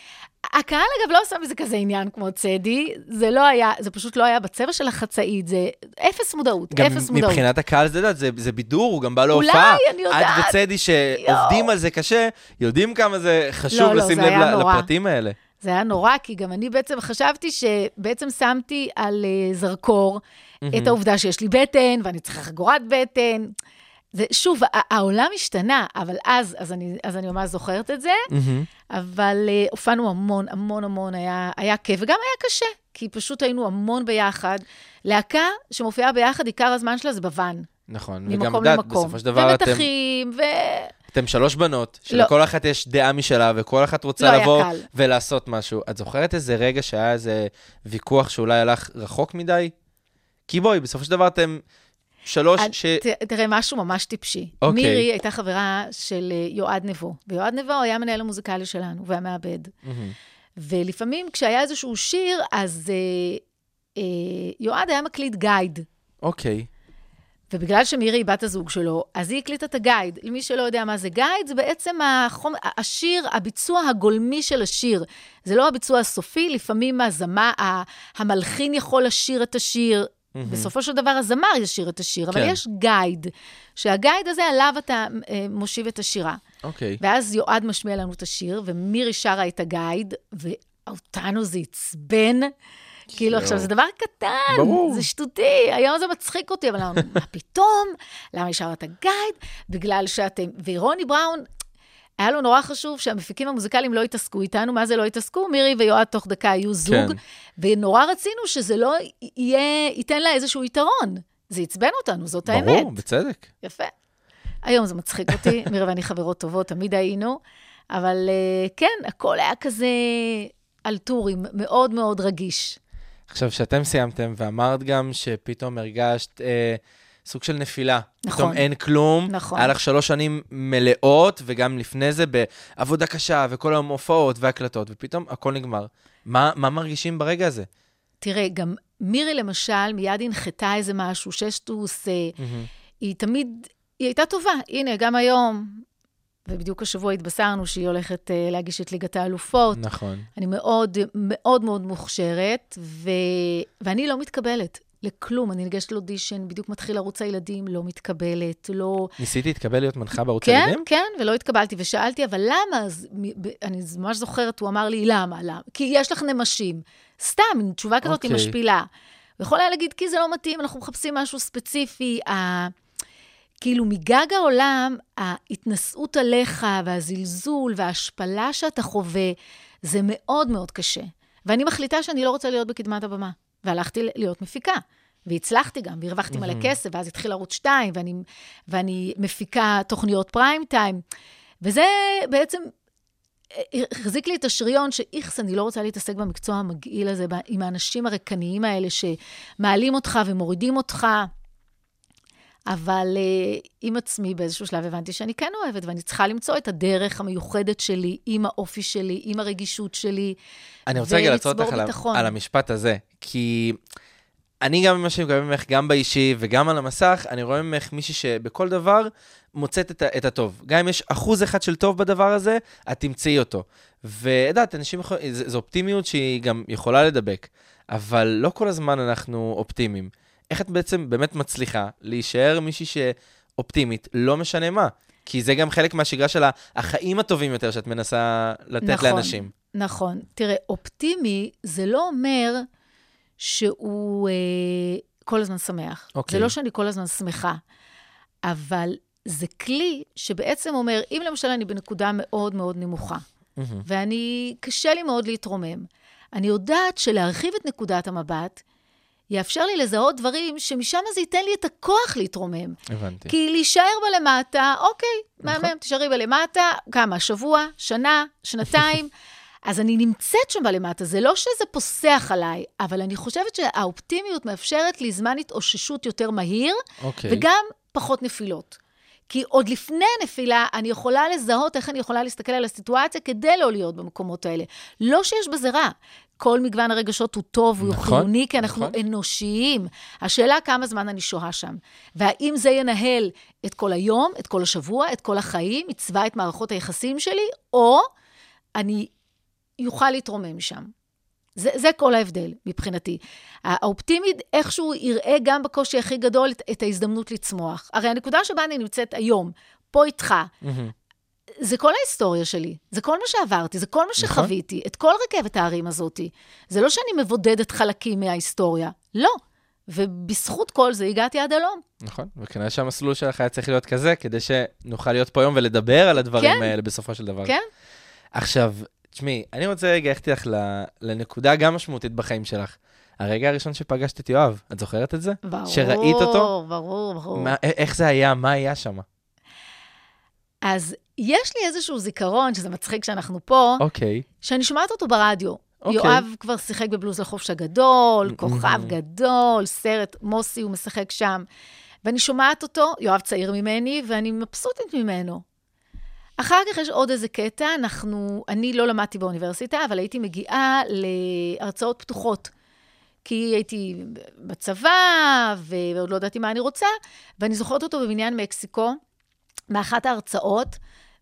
הקהל, אגב, לא עשה מזה כזה עניין כמו צדי. זה לא היה, זה פשוט לא היה בצבע של החצאית, זה אפס מודעות, גם אפס מודעות. מבחינת הקהל, זה, זה, זה בידור, הוא גם בא אולי, להופעה. אני יודעת. את וצדי שעובדים על זה קשה, יודעים כמה זה חשוב לא, לא, לשים זה לב נורא. לפרטים האלה. זה היה נורא, כי גם אני בעצם חשבתי שבעצם שמתי על uh, זרקור את העובדה שיש לי בטן, ואני צריכה חגורת בטן. זה, שוב, העולם השתנה, אבל אז, אז אני, אז אני ממש זוכרת את זה, אבל uh, הופענו המון, המון המון, היה, היה כיף, וגם היה קשה, כי פשוט היינו המון ביחד. להקה שמופיעה ביחד, עיקר הזמן שלה זה בוואן, נכון, וגם, את יודעת. בסופו של דבר אתם, ומתחים, ו... אתם שלוש בנות, לא. שלכל אחת יש דעה משלה, וכל אחת רוצה לא לבוא. ולעשות משהו. את זוכרת איזה רגע שהיה איזה ויכוח שאולי הלך רחוק מדי? כי בואי, בסופו של דבר אתם שלוש ש... תראה, משהו ממש טיפשי. אוקיי. מירי הייתה חברה של אה, יועד נבו, ויועד נבו היה המנהל המוזיקלי שלנו והמעבד. מהמם. ולפעמים כשהיה איזשהו שיר, אז אה, אה, יועד היה מקליט גייד. אוקיי. ובגלל שמירי היא בת הזוג שלו, אז היא הקליטה את הגייד. למי שלא יודע מה זה גייד, זה בעצם החומ... השיר, הביצוע הגולמי של השיר. זה לא הביצוע הסופי, לפעמים הזמה, המלחין יכול לשיר את השיר. בסופו של דבר הזמר ישיר את השיר, אבל כן. יש גייד, שהגייד הזה עליו אתה אה, מושיב את השירה. אוקיי. ואז יועד משמיע לנו את השיר, ומירי שרה את הגייד, ואותנו זה עצבן. כאילו, עכשיו, זה דבר קטן, ברור. זה שטותי, היום זה מצחיק אותי, אבל מה פתאום? למה היא שרה את הגייד? בגלל שאתם... ורוני בראון, היה לו נורא חשוב שהמפיקים המוזיקליים לא יתעסקו איתנו. מה זה לא יתעסקו? מירי ויועד תוך דקה היו זוג, כן. ונורא רצינו שזה לא יהיה, ייתן לה איזשהו יתרון. זה עצבן אותנו, זאת האמת. ברור, בצדק. יפה. היום זה מצחיק אותי, מירי ואני חברות טובות, תמיד היינו, אבל אה, כן, הכל היה כזה על טורים, מאוד מאוד רגיש. עכשיו, כשאתם סיימתם ואמרת גם שפתאום הרגשת אה, סוג של נפילה. נכון. פתאום אין כלום. נכון. היה לך שלוש שנים מלאות, וגם לפני זה בעבודה קשה, וכל היום הופעות והקלטות, ופתאום הכל נגמר. מה, מה מרגישים ברגע הזה? תראה, גם מירי למשל מיד הנחתה איזה משהו, ששטוס, אה, היא תמיד, היא הייתה טובה. הנה, גם היום, ובדיוק השבוע התבשרנו שהיא הולכת אה, להגיש את ליגת האלופות. נכון. אני מאוד, מאוד מאוד מוכשרת, ו... ואני לא מתקבלת לכלום. אני ניגשת לאודישן, בדיוק מתחיל ערוץ הילדים, לא מתקבלת, לא... ניסיתי להתקבל להיות מנחה בערוץ כן, הילדים? כן, ולא התקבלתי, ושאלתי, אבל למה? אז אני ממש זוכרת, הוא אמר לי, למה? למה? כי יש לך נמשים. סתם, תשובה כזאת היא אוקיי. משפילה. הוא יכול היה להגיד, כי זה לא מתאים, אנחנו מחפשים משהו ספציפי. ה... כאילו, מגג העולם, ההתנשאות עליך והזלזול וההשפלה שאתה חווה, זה מאוד מאוד קשה. ואני מחליטה שאני לא רוצה להיות בקדמת הבמה. והלכתי להיות מפיקה. והצלחתי גם, והרווחתי מלא כסף, ואז התחיל ערוץ 2, ואני, ואני מפיקה תוכניות פריים טיים. וזה בעצם אה, החזיק לי את השריון שאיכס, אני לא רוצה להתעסק במקצוע המגעיל הזה, עם האנשים הריקניים האלה שמעלים אותך ומורידים אותך. אבל uh, עם עצמי באיזשהו שלב הבנתי שאני כן אוהבת, ואני צריכה למצוא את הדרך המיוחדת שלי, עם האופי שלי, עם הרגישות שלי. אני רוצה רגע לעצור אותך על. על המשפט הזה, כי אני גם ממה שאני מקבל ממך, גם באישי וגם על המסך, אני רואה ממך מישהי שבכל דבר מוצאת את, את הטוב. גם אם יש אחוז אחד של טוב בדבר הזה, את תמצאי אותו. וידעת, אנשים יכולים, זו אופטימיות שהיא גם יכולה לדבק, אבל לא כל הזמן אנחנו אופטימיים. איך את בעצם באמת מצליחה להישאר מישהי שאופטימית, לא משנה מה? כי זה גם חלק מהשגרה של החיים הטובים יותר שאת מנסה לתת נכון. לאנשים. נכון. תראה, אופטימי זה לא אומר שהוא אה, כל הזמן שמח. אוקיי. זה לא שאני כל הזמן שמחה, אבל זה כלי שבעצם אומר, אם למשל אני בנקודה מאוד מאוד נמוכה. ואני, קשה לי מאוד להתרומם, אני יודעת שלהרחיב את נקודת המבט, יאפשר לי לזהות דברים שמשם זה ייתן לי את הכוח להתרומם. הבנתי. כי להישאר בלמטה, אוקיי, נכון. מהמם, תישארי בלמטה, כמה, שבוע, שנה, שנתיים. אז אני נמצאת שם בלמטה, זה לא שזה פוסח עליי, אבל אני חושבת שהאופטימיות מאפשרת לי זמן התאוששות יותר מהיר, אוקיי. וגם פחות נפילות. כי עוד לפני הנפילה, אני יכולה לזהות איך אני יכולה להסתכל על הסיטואציה כדי לא להיות במקומות האלה. לא שיש בזה רע. כל מגוון הרגשות הוא טוב, הוא נכון, חיוני, כי אנחנו נכון. אנושיים. השאלה כמה זמן אני שוהה שם. והאם זה ינהל את כל היום, את כל השבוע, את כל החיים, יצבע את מערכות היחסים שלי, או אני יוכל להתרומם משם. זה, זה כל ההבדל מבחינתי. האופטימית איכשהו יראה גם בקושי הכי גדול את, את ההזדמנות לצמוח. הרי הנקודה שבה אני נמצאת היום, פה איתך, מהמם. זה כל ההיסטוריה שלי, זה כל מה שעברתי, זה כל מה שחוויתי, את כל רכבת ההרים הזאתי. זה לא שאני מבודדת חלקים מההיסטוריה, לא. ובזכות כל זה הגעתי עד הלום. נכון, וכנראה שהמסלול שלך היה צריך להיות כזה, כדי שנוכל להיות פה היום ולדבר על הדברים כן. האלה בסופו של דבר. כן? עכשיו, תשמעי, אני רוצה רגע ללכת איתך לנקודה גם משמעותית בחיים שלך. הרגע הראשון שפגשת את יואב, את זוכרת את זה? ברור, שראית אותו? ברור, ברור. מה, איך זה היה? מה היה שם? אז יש לי איזשהו זיכרון, שזה מצחיק שאנחנו פה, אוקיי. שאני שומעת אותו ברדיו. אוקיי. יואב כבר שיחק בבלוז לחופש הגדול. כוכב גדול, סרט, מוסי, הוא משחק שם. ואני שומעת אותו, יואב צעיר ממני, ואני מבסוטית ממנו. אחר כך יש עוד איזה קטע, אנחנו, אני לא למדתי באוניברסיטה, אבל הייתי מגיעה להרצאות פתוחות. כי הייתי בצבא, ועוד לא ידעתי מה אני רוצה, ואני זוכרת אותו בבניין מקסיקו, מאחת ההרצאות,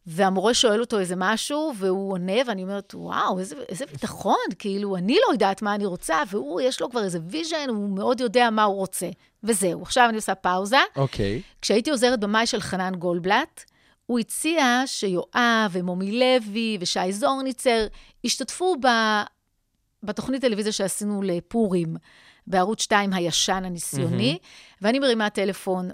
והמורה שואל אותו איזה משהו, והוא עונה, ואני אומרת, וואו, איזה, איזה ביטחון, כאילו, אני לא יודעת מה אני רוצה, והוא, יש לו כבר איזה vision, הוא מאוד יודע מה הוא רוצה. וזהו, עכשיו אני עושה פאוזה. אוקיי. כשהייתי עוזרת במאי של חנן גולדבלט, הוא הציע שיואב ומומי לוי ושי זורניצר ישתתפו ב... בתוכנית טלוויזיה שעשינו לפורים, בערוץ 2 הישן הניסיוני, ואני מרימה טלפון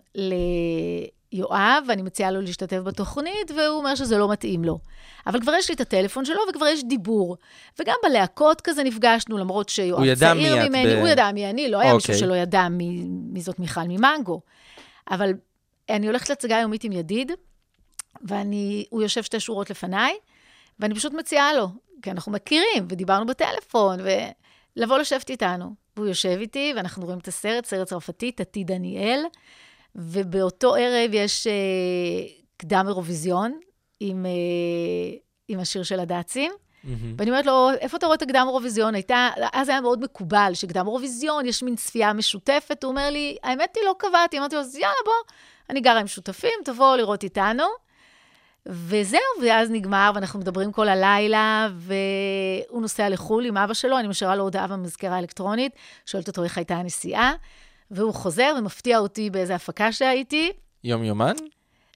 ליואב, ואני מציעה לו להשתתף בתוכנית, והוא אומר שזה לא מתאים לו. אבל כבר יש לי את הטלפון שלו, וכבר יש דיבור. וגם בלהקות כזה נפגשנו, למרות שיואב צעיר ממני, ב- הוא ידע מי אני, לא היה מישהו אוקיי. שלא ידע מי, מי זאת מיכל ממנגו. אבל אני הולכת להצגה יומית עם ידיד, והוא יושב שתי שורות לפניי, ואני פשוט מציעה לו, כי אנחנו מכירים, ודיברנו בטלפון, ולבוא לשבת איתנו. והוא יושב איתי, ואנחנו רואים את הסרט, סרט צרפתי, טטי דניאל, ובאותו ערב יש אה, קדם אירוויזיון עם, אה, עם השיר של הדאצים. ואני אומרת לו, איפה אתה רואה את הקדם אירוויזיון? הייתה, אז היה מאוד מקובל שקדם אירוויזיון, יש מין צפייה משותפת. הוא אומר לי, האמת היא, לא קבעתי. אמרתי לו, אז יאללה, בוא, אני גרה עם שותפים, תבוא לראות איתנו. וזהו, ואז נגמר, ואנחנו מדברים כל הלילה, והוא נוסע לחו"ל עם אבא שלו, אני משאירה לו הודעה במזכירה האלקטרונית, שואלת אותו איך הייתה הנסיעה, והוא חוזר ומפתיע אותי באיזה הפקה שהייתי. יום-יומן?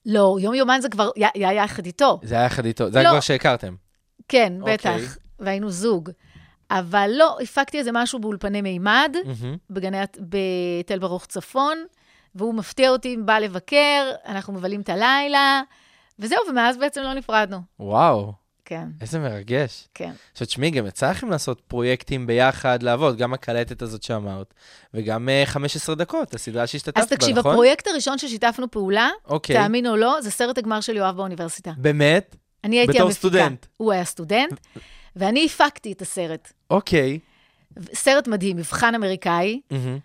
לא, יום-יומן זה כבר היה יחד איתו. זה היה יחד איתו, זה היה לא. כבר שהכרתם. כן, אוקיי. בטח, והיינו זוג. אבל לא, הפקתי איזה משהו באולפני מימד. בגני, בתל ברוך צפון, והוא מפתיע אותי, בא לבקר, אנחנו מבלים את הלילה, וזהו, ומאז בעצם לא נפרדנו. וואו, כן, איזה מרגש. כן. עכשיו, תשמעי, גם יצא לכם לעשות פרויקטים ביחד, לעבוד, גם הקלטת הזאת שאמרת, וגם אה, 15 דקות, הסדרה שהשתתפת בה, אז תקשיב, נכון? הפרויקט הראשון ששיתפנו פעולה, אוקיי. תאמין או לא, זה סרט הגמר של יואב באוניברסיטה. באמת? אני הייתי בתור המפיקה. סטודנט. הוא היה סטודנט, ואני הפקתי את הסרט. אוקיי. סרט מדהים, מבחן אמריקאי, מהמם.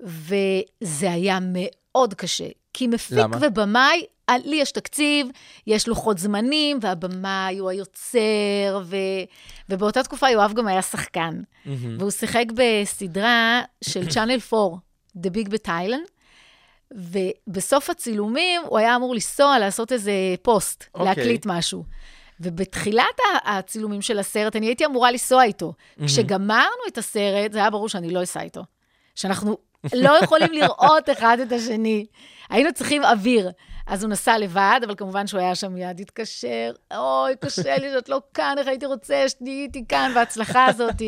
וזה היה מאוד קשה. כי מפיק למה? ובמאי, אה, לי יש תקציב, יש לוחות זמנים, והבמאי הוא היוצר, ו... ובאותה תקופה יואב גם היה שחקן. מהמם. והוא שיחק בסדרה של צ'אנל 4, The Big בתאילנד, ובסוף הצילומים הוא היה אמור לנסוע לעשות איזה פוסט, okay. אוקיי. להקליט משהו. ובתחילת הצילומים של הסרט, אני הייתי אמורה לנסוע איתו. כשגמרנו את הסרט, זה היה ברור שאני לא אסע איתו. שאנחנו לא יכולים לראות אחד את השני. היינו צריכים אוויר. אז הוא נסע לבד, אבל כמובן שהוא היה שם מיד התקשר, אוי, קשה לי שאת לא כאן, איך הייתי רוצה שתהיי איתי כאן, וההצלחה הזאת.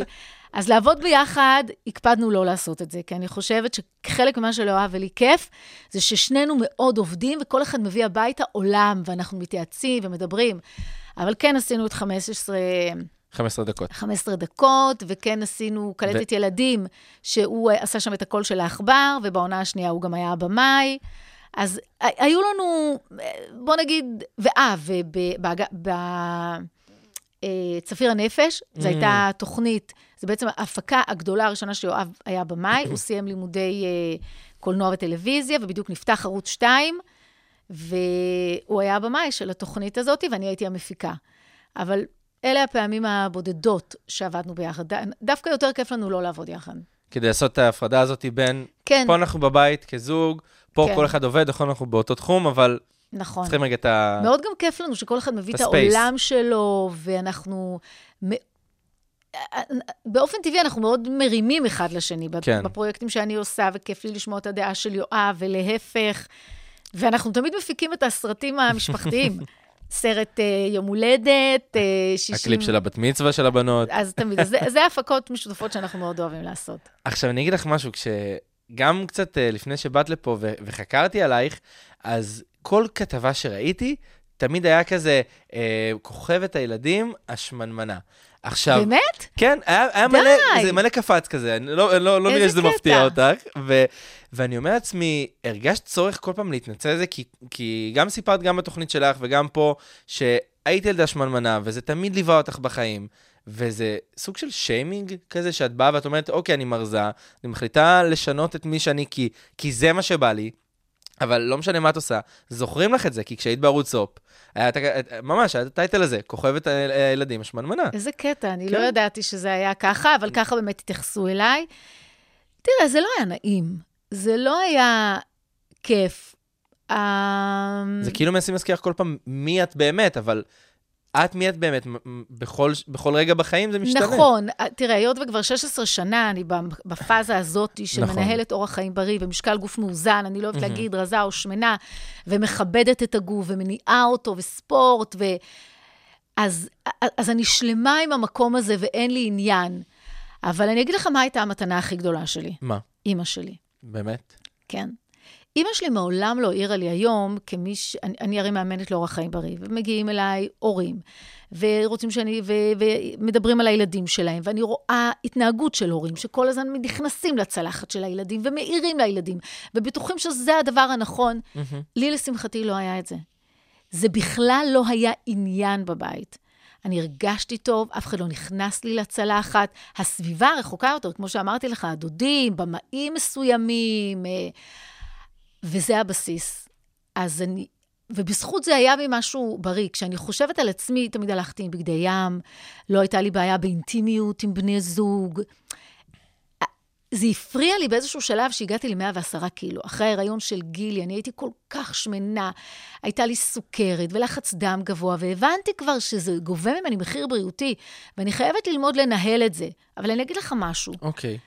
אז לעבוד ביחד, הקפדנו לא לעשות את זה, כי אני חושבת שחלק ממה שלא אהב ולי כיף, זה ששנינו מאוד עובדים, וכל אחד מביא הביתה עולם, ואנחנו מתייעצים ומדברים. אבל כן עשינו את 15... 15 דקות. 15 דקות, וכן עשינו קלטת ילדים, שהוא אה, עשה שם את הקול של העכבר, ובעונה השנייה הוא גם היה הבמאי. אז היו לנו, אה, בוא נגיד, ואה, ובצפיר הנפש, זו הייתה תוכנית, זו בעצם ההפקה הגדולה הראשונה שיואב היה במאי, הוא סיים לימודי אה, קולנוע וטלוויזיה, ובדיוק נפתח ערוץ 2, והוא היה הבמאי של התוכנית הזאת, ואני הייתי המפיקה. אבל אלה הפעמים הבודדות שעבדנו ביחד. דווקא יותר כיף לנו לא לעבוד יחד. כדי לעשות את ההפרדה הזאת בין, כן, פה אנחנו בבית כזוג, פה כן. כל אחד עובד, נכון, אנחנו באותו תחום, אבל נכון. צריכים רגע את ה... מאוד גם כיף לנו שכל אחד מביא את הספייס. העולם שלו, ואנחנו... באופן טבעי אנחנו מאוד מרימים אחד לשני כן. בפרויקטים שאני עושה, וכיף לי לשמוע את הדעה של יואב, ולהפך. ואנחנו תמיד מפיקים את הסרטים המשפחתיים. סרט אה, יום הולדת, אה, 60... הקליפ של הבת מצווה של הבנות. אז תמיד, אז זה, זה הפקות משותפות שאנחנו מאוד אוהבים לעשות. עכשיו, אני אגיד לך משהו, כשגם קצת אה, לפני שבאת לפה ו- וחקרתי עלייך, אז כל כתבה שראיתי, תמיד היה כזה, אה, כוכבת הילדים, השמנמנה. עכשיו, באמת? כן, היה, היה די. מלא, זה מלא קפץ כזה, אני לא, לא, לא נראה שזה קטע. מפתיע אותך. ו, ואני אומר לעצמי, הרגשת צורך כל פעם להתנצל על זה, כי, כי גם סיפרת גם בתוכנית שלך וגם פה, שהיית ילדה שמנמנה, וזה תמיד ליווה אותך בחיים. וזה סוג של שיימינג כזה, שאת באה ואת אומרת, אוקיי, אני מרזה, אני מחליטה לשנות את מי שאני, כי, כי זה מה שבא לי, אבל לא משנה מה את עושה, זוכרים לך את זה, כי כשהיית בערוץ סופ, היה את ממש, היה את הטייטל הזה, כוכבת הילדים השמנמנה. איזה קטע, אני כן. לא ידעתי שזה היה ככה, אבל ככה באמת התייחסו אליי. תראה, זה לא היה נעים, זה לא היה כיף. אמ, זה כאילו מנסים להזכיר כל פעם מי את באמת, אבל את מי את באמת, בכל, בכל רגע בחיים זה משתנה. נכון, תראה, היות וכבר 16 שנה אני בפאזה הזאת נכון. מנהלת אורח חיים בריא ומשקל גוף מאוזן, אני לא אוהבת להגיד רזה או שמנה, ומכבדת את הגוף ומניעה אותו וספורט, ו... אז, אז אני שלמה עם המקום הזה ואין לי עניין. אבל אני אגיד לך מה הייתה המתנה הכי גדולה שלי, מה, אימא שלי. באמת? כן. אימא שלי מעולם לא העירה לי היום, כמי ש... אני, אני הרי מאמנת לאורח חיים בריא, ומגיעים אליי הורים, ורוצים שאני... ו... ומדברים על הילדים שלהם, ואני רואה התנהגות של הורים, שכל הזמן נכנסים לצלחת של הילדים, ומעירים לילדים, ובטוחים שזה הדבר הנכון. לי, לשמחתי, לא היה את זה. זה בכלל לא היה עניין בבית. אני הרגשתי טוב, אף אחד לא נכנס לי לצלחת. הסביבה רחוקה יותר, כמו שאמרתי לך, הדודים, במאים מסוימים, אה, וזה הבסיס. אז אני, ובזכות זה היה בי משהו בריא. כשאני חושבת על עצמי, תמיד הלכתי עם בגדי ים, לא הייתה לי בעיה באינטימיות עם בני זוג. זה הפריע לי באיזשהו שלב שהגעתי ל-110 קילו. אחרי ההיריון של גילי, אני הייתי כל כך שמנה, הייתה לי סוכרת ולחץ דם גבוה, והבנתי כבר שזה גובה ממני מחיר בריאותי, ואני חייבת ללמוד לנהל את זה. אבל אני אגיד לך משהו, אוקיי.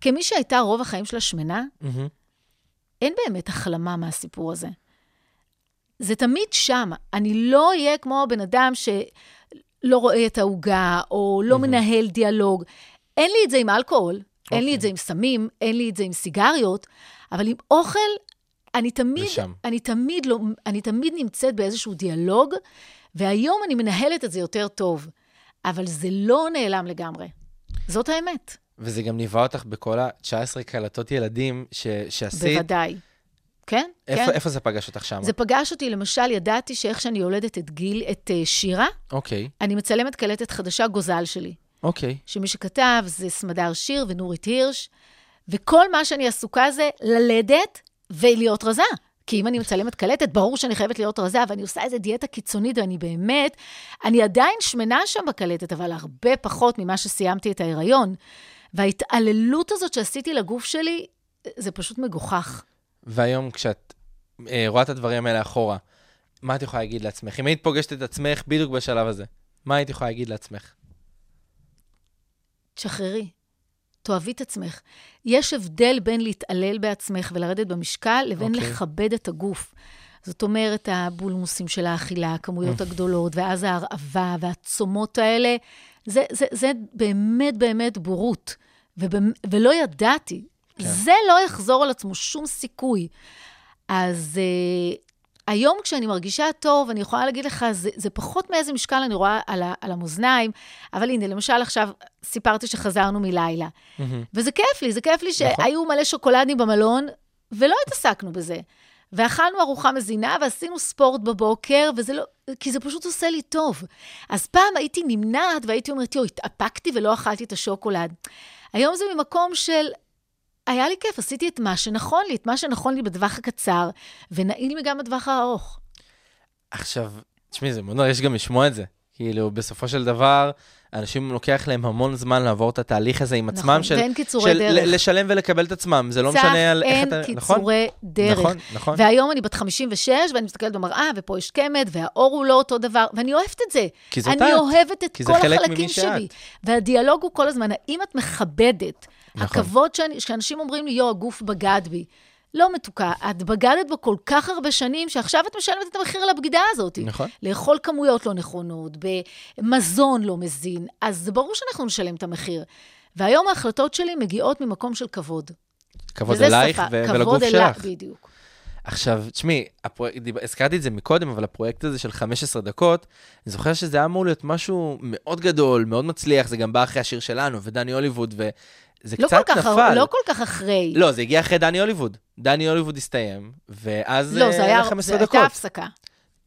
כמי שהייתה רוב החיים שלה שמנה, מהמם. אין באמת החלמה מהסיפור הזה. זה תמיד שם. אני לא אהיה כמו בן אדם שלא רואה את העוגה, או לא מנהל דיאלוג. אין לי את זה עם אלכוהול, אין לי את זה עם סמים, אין לי את זה עם סיגריות, אבל עם אוכל, אני תמיד. אני תמיד, לא, אני תמיד נמצאת באיזשהו דיאלוג, והיום אני מנהלת את זה יותר טוב. אבל זה לא נעלם לגמרי. זאת האמת, וזה גם ליווה אותך בכל ה-19 קלטות ילדים ש- שעשית. בוודאי. כן, איפה, כן. איפה זה פגש אותך שם? זה פגש אותי, למשל, ידעתי שאיך שאני יולדת את גיל, את אה, שירה, אוקיי, אני מצלמת קלטת חדשה, גוזל שלי. אוקיי. שמי שכתב זה סמדר שיר ונורית הירש, וכל מה שאני עסוקה זה ללדת ולהיות רזה. כי אם אני מצלמת קלטת, ברור שאני חייבת להיות רזה, ואני עושה איזה דיאטה קיצונית, ואני באמת, אני עדיין שמנה שם בקלטת, אבל הרבה פחות ממה שסיימתי את ההיריון. וההתעללות הזאת שעשיתי לגוף שלי, זה פשוט מגוחך. והיום כשאת אה, רואה את הדברים האלה אחורה, מה את יכולה להגיד לעצמך? אם היית פוגשת את עצמך בדיוק בשלב הזה, מה היית יכולה להגיד לעצמך? תשחררי, תאהבי את עצמך. יש הבדל בין להתעלל בעצמך ולרדת במשקל, לבין אוקיי. לכבד את הגוף. זאת אומרת, הבולמוסים של האכילה, הכמויות הגדולות, ואז ההרעבה והצומות האלה, זה, זה, זה באמת באמת בורות. ובאמ- ולא ידעתי. כן. זה לא יחזור על עצמו שום סיכוי. אז uh, היום כשאני מרגישה טוב, אני יכולה להגיד לך, זה, זה פחות מאיזה משקל אני רואה על, ה, על המאזניים, אבל הנה, למשל עכשיו סיפרתי שחזרנו מלילה. וזה כיף לי, זה כיף לי נכון. שהיו מלא שוקולדים במלון, ולא התעסקנו בזה. ואכלנו ארוחה מזינה ועשינו ספורט בבוקר, וזה לא, כי זה פשוט עושה לי טוב. אז פעם הייתי נמנעת והייתי אומרת, יואו, התאפקתי ולא אכלתי את השוקולד. היום זה ממקום של, היה לי כיף, עשיתי את מה שנכון לי, את מה שנכון לי בטווח הקצר, ונעים לי גם בטווח הארוך. עכשיו, תשמעי, זה נורא, יש גם לשמוע את זה. כאילו, בסופו של דבר, אנשים לוקח להם המון זמן לעבור את התהליך הזה עם עצמם, נכון, של, ואין קיצורי של דרך. לשלם ולקבל את עצמם. זה לא צח, משנה על איך אין אתה... נכון? קיצורי דרך. נכון, נכון. והיום אני בת 56, ואני מסתכלת במראה, ופה יש קמד, והאור הוא לא אותו דבר, ואני אוהבת את זה. כי זאת אני את. אוהבת את כל חלק החלקים. שלי. והדיאלוג הוא כל הזמן, האם את מכבדת? נכון. הכבוד שאני, שאנשים אומרים לי, יו, הגוף בגד בי. לא מתוקה, את בגדת בו כל כך הרבה שנים, שעכשיו את משלמת את המחיר על הבגידה הזאת. נכון. לאכול כמויות לא נכונות, במזון לא מזין, אז ברור שאנחנו נשלם את המחיר. והיום ההחלטות שלי מגיעות ממקום של כבוד. כבוד אלייך ו- כבוד ולגוף אליי, שלך. בדיוק. עכשיו, תשמעי, דיב- הזכרתי את זה מקודם, אבל הפרויקט הזה של 15 דקות, אני זוכר שזה היה אמור להיות משהו מאוד גדול, מאוד מצליח, זה גם בא אחרי השיר שלנו, ודני הוליווד, וזה לא קצת כל, כך, נפל. לא כל כך אחרי. לא, זה הגיע אחרי דני הוליווד. דני הוליווד הסתיים, ואז לא, זה היה, 15 זה דקות. הייתה הפסקה.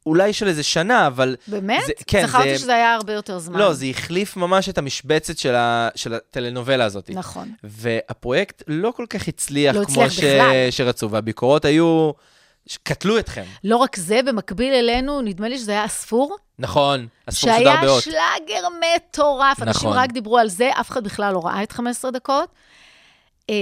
אולי של איזה שנה, אבל... באמת? זה- כן, זכרתי זה- שזה היה הרבה יותר זמן. לא, זה החליף ממש את המשבצת של, ה... של הטלנובלה הזאת. נכון. והפרויקט לא כל כך הצליח, לא כמו הצליח בכלל. שרצו, והביקורות היו... קטלו אתכם. לא רק זה, במקביל אלינו, נדמה לי שזה היה אספור, נכון, הספור שודר שהיה באות. שלאגר מטורף. אנשים נכון. רק דיברו על זה, אף אחד בכלל לא ראה את 15 דקות. אמ,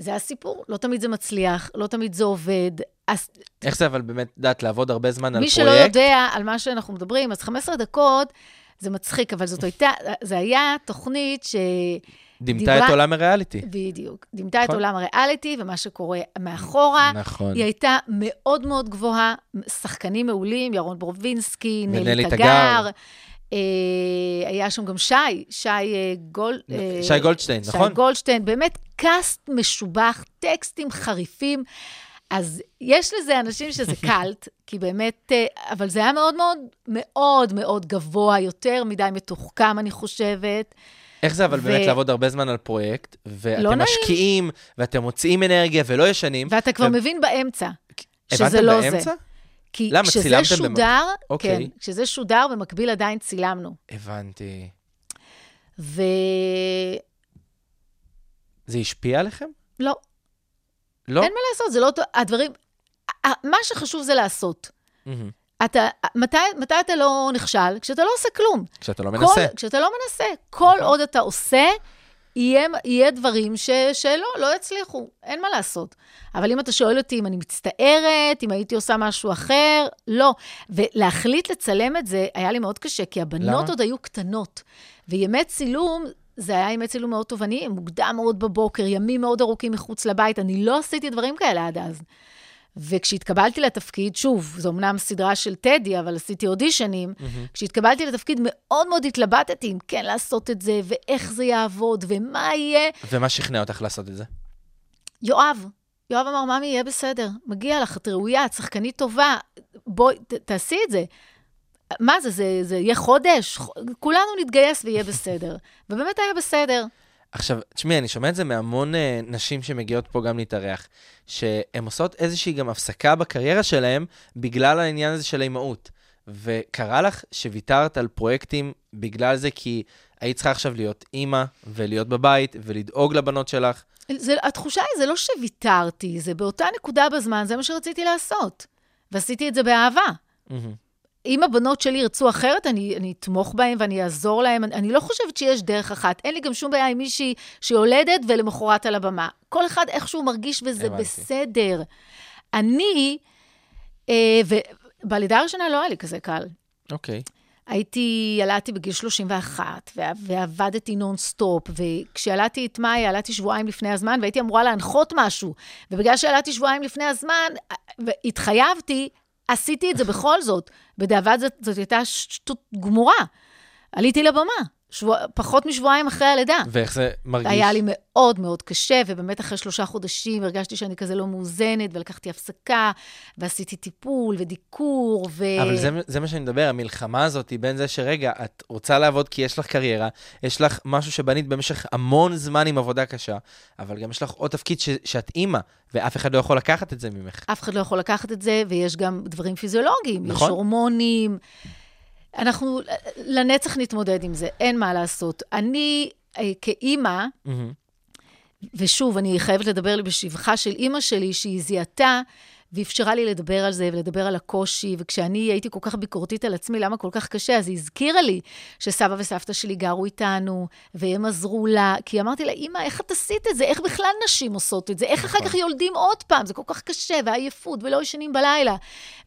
זה הסיפור, לא תמיד זה מצליח, לא תמיד זה עובד. אז איך זה אבל באמת, את יודעת, לעבוד הרבה זמן על מי פרויקט? שלא יודע על מה שאנחנו מדברים, אז 15 דקות זה מצחיק, אבל זאת הייתה, זה היה תוכנית ש... דימתה דיברה- את עולם הריאליטי. בדיוק. דימתה את נכון. עולם הריאליטי ומה שקורה מאחורה. נכון. היא הייתה מאוד מאוד גבוהה, שחקנים מעולים, ירון ברובינסקי, נלי תגר. אה, היה שם גם שי, שי אה, גול... אה, שי גולדשטיין, נכון? שי גולדשטיין, באמת קאסט משובח, טקסטים חריפים. אז יש לזה אנשים שזה קאלט, כי באמת, אבל זה היה מאוד מאוד מאוד מאוד גבוה, יותר מדי מתוחכם, אני חושבת. איך זה אבל ו- באמת לעבוד הרבה זמן על פרויקט, לא ואתם נעים. משקיעים, ואתם מוצאים אנרגיה ולא ישנים. ואתה כבר ו- מבין באמצע, שזה לא זה. באמצע? כי למה, כשזה צילמתם במק- שודר, אוקיי. כן, כשזה שודר, במקביל עדיין צילמנו. הבנתי. ולא, זה השפיע עליכם? לא, לא? אין מה לעשות, זה לא... הדברים... מה שחשוב זה לעשות. מהמם. אתה, מתי, מתי אתה לא נכשל? כשאתה לא עושה כלום. כשאתה לא כל, מנסה. כשאתה לא מנסה. כל עוד אתה עושה, יהיה, יהיה דברים ש, שלא, לא יצליחו, אין מה לעשות. אבל אם אתה שואל אותי אם אני מצטערת, אם הייתי עושה משהו אחר, לא. ולהחליט לצלם את זה היה לי מאוד קשה, כי הבנות למה? עוד היו קטנות. וימי צילום, זה היה ימי צילום מאוד תובעניים, מוקדם מאוד בבוקר, ימים מאוד ארוכים מחוץ לבית, אני לא עשיתי דברים כאלה עד אז. וכשהתקבלתי לתפקיד, שוב, זו אמנם סדרה של טדי, אבל עשיתי אודישנים, mm-hmm. כשהתקבלתי לתפקיד מאוד מאוד התלבטתי אם כן לעשות את זה, ואיך זה יעבוד, ומה יהיה. ומה שכנע אותך לעשות את זה? יואב, יואב אמר, ממי, יהיה בסדר, מגיע לך, את ראויה, את שחקנית טובה, בואי, ת, תעשי את זה. מה זה, זה, זה יהיה חודש? כולנו נתגייס ויהיה בסדר. ובאמת היה בסדר. עכשיו, תשמעי, אני שומע את זה מהמון uh, נשים שמגיעות פה גם להתארח, שהן עושות איזושהי גם הפסקה בקריירה שלהן בגלל העניין הזה של האימהות. וקרה לך שוויתרת על פרויקטים בגלל זה כי היית צריכה עכשיו להיות אימא, ולהיות בבית, ולדאוג לבנות שלך. זה, התחושה היא, זה לא שוויתרתי, זה באותה נקודה בזמן, זה מה שרציתי לעשות. ועשיתי את זה באהבה. מהמם. אם הבנות שלי ירצו אחרת, אני, אני אתמוך בהן ואני אעזור להן. אני, אני לא חושבת שיש דרך אחת. אין לי גם שום בעיה עם מישהי שיולדת ולמחרת על הבמה. כל אחד איכשהו מרגיש וזה הבנתי. בסדר. אני, אה, ובלידה הראשונה לא היה לי כזה קל. אוקיי. הייתי, ילדתי בגיל 31, וע- ועבדתי נונסטופ, וכשילדתי את מאי, ילדתי שבועיים לפני הזמן, והייתי אמורה להנחות משהו. ובגלל שילדתי שבועיים לפני הזמן, והתחייבתי, עשיתי את זה בכל זאת. בדיעבד זאת, זאת הייתה שטות גמורה. עליתי לבמה, שבוע, פחות משבועיים אחרי הלידה. ואיך זה מרגיש? היה לי מאוד מאוד קשה, ובאמת אחרי שלושה חודשים הרגשתי שאני כזה לא מאוזנת, ולקחתי הפסקה, ועשיתי טיפול ודיקור, ו... אבל זה, זה מה שאני מדבר, המלחמה הזאת היא בין זה שרגע, את רוצה לעבוד כי יש לך קריירה, יש לך משהו שבנית במשך המון זמן עם עבודה קשה, אבל גם יש לך עוד תפקיד ש, שאת אימא, ואף אחד לא יכול לקחת את זה ממך. אף אחד לא יכול לקחת את זה, ויש גם דברים פיזיולוגיים, נכון. יש הורמונים. אנחנו לנצח נתמודד עם זה, אין מה לעשות. אני אה, כאימא. ושוב, אני חייבת לדבר בשבחה של אימא שלי, שהיא זיהתה ואפשרה לי לדבר על זה ולדבר על הקושי, וכשאני הייתי כל כך ביקורתית על עצמי, למה כל כך קשה, אז היא הזכירה לי שסבא וסבתא שלי גרו איתנו, והם עזרו לה, כי אמרתי לה, אימא, איך את עשית את זה? איך בכלל נשים עושות את זה? איך אחר כך יולדים עוד פעם? זה כל כך קשה, ועייפות, ולא ישנים בלילה.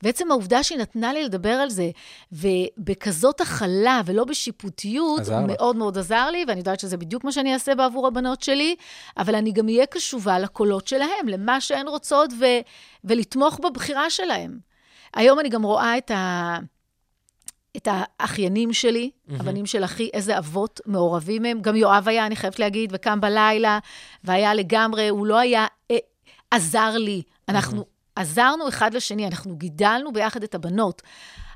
ועצם העובדה שהיא נתנה לי לדבר על זה, ובכזאת הכלה ולא בשיפוטיות, עזר. מאוד מאוד עזר לי, ואני יודעת שזה בדיוק מה שאני אעשה בעבור הבנות שלי, אבל אני גם אהיה קשובה לקולות שלהם, למה שהן רוצות, ו... ולתמוך בבחירה שלהם. היום אני גם רואה את, ה... את האחיינים שלי, mm-hmm. הבנים של אחי, איזה אבות מעורבים הם. גם יואב היה, אני חייבת להגיד, וקם בלילה, והיה לגמרי, הוא לא היה, אה, עזר לי. אנחנו mm-hmm. עזרנו אחד לשני, אנחנו גידלנו ביחד את הבנות.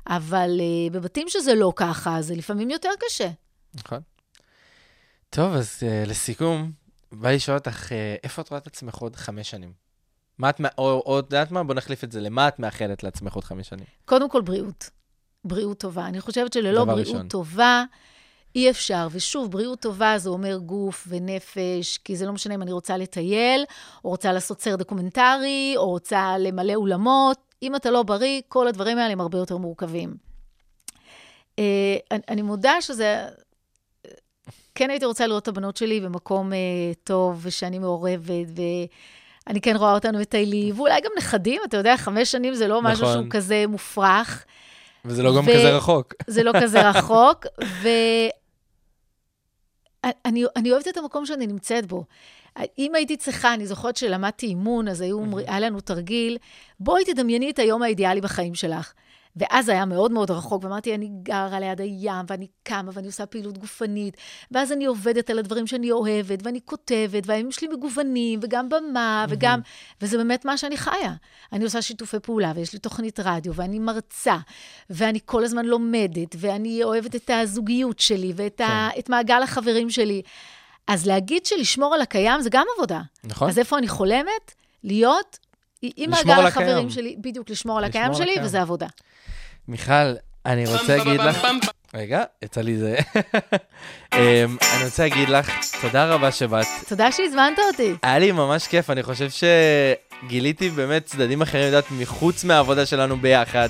אבל אה, בבתים שזה לא ככה, זה לפעמים יותר קשה. נכון. טוב, אז uh, לסיכום, בא לשאול אותך, uh, איפה את רואה את עצמך עוד חמש שנים? מה את, או, את יודעת מה? בוא נחליף את זה, למה את מאחלת לעצמך עוד חמש שנים? קודם כל, בריאות. בריאות טובה. אני חושבת שללא בריאות ראשון. טובה, אי אפשר. ושוב, בריאות טובה זה אומר גוף ונפש, כי זה לא משנה אם אני רוצה לטייל, או רוצה לעשות סרט דוקומנטרי, או רוצה למלא אולמות. אם אתה לא בריא, כל הדברים האלה הם הרבה יותר מורכבים. אה, אני- מודה שזה... כן הייתי רוצה לראות את הבנות שלי במקום אה, טוב, ושאני מעורבת, ואני כן רואה אותנו מטיילים, ואולי גם נכדים, אתה יודע, חמש שנים זה לא משהו נכון. שהוא כזה מופרך. וזה לא גם ו- כזה רחוק. זה לא כזה רחוק, ואני אני אוהבת את המקום שאני נמצאת בו. אם הייתי צריכה, אני זוכרת שלמדתי אימון, אז היו, היה לנו תרגיל, בואי תדמייני את היום האידיאלי בחיים שלך. ואז היה מאוד מאוד רחוק, ואמרתי, אני גרה ליד הים, ואני קמה, ואני עושה פעילות גופנית, ואז אני עובדת על הדברים שאני אוהבת, ואני כותבת, והימים שלי מגוונים, וגם במה, וגם... וזה באמת מה שאני חיה. אני עושה שיתופי פעולה, ויש לי תוכנית רדיו, ואני מרצה, ואני כל הזמן לומדת, ואני אוהבת את הזוגיות שלי, ואת ה... את מעגל החברים שלי. אז להגיד שלשמור על הקיים זה גם עבודה. נכון. אז איפה אני חולמת? להיות עם על החברים הקיים. שלי, בדיוק, לשמור על הקיים שלי. וזה עבודה. מיכל, אני רוצה להגיד לך... רגע, יצא לי זה. אמ, אני רוצה להגיד לך, תודה רבה שבאת. תודה שהזמנת אותי. היה לי ממש כיף, אני חושב שגיליתי באמת צדדים אחרים, יודעת, מחוץ מהעבודה שלנו ביחד.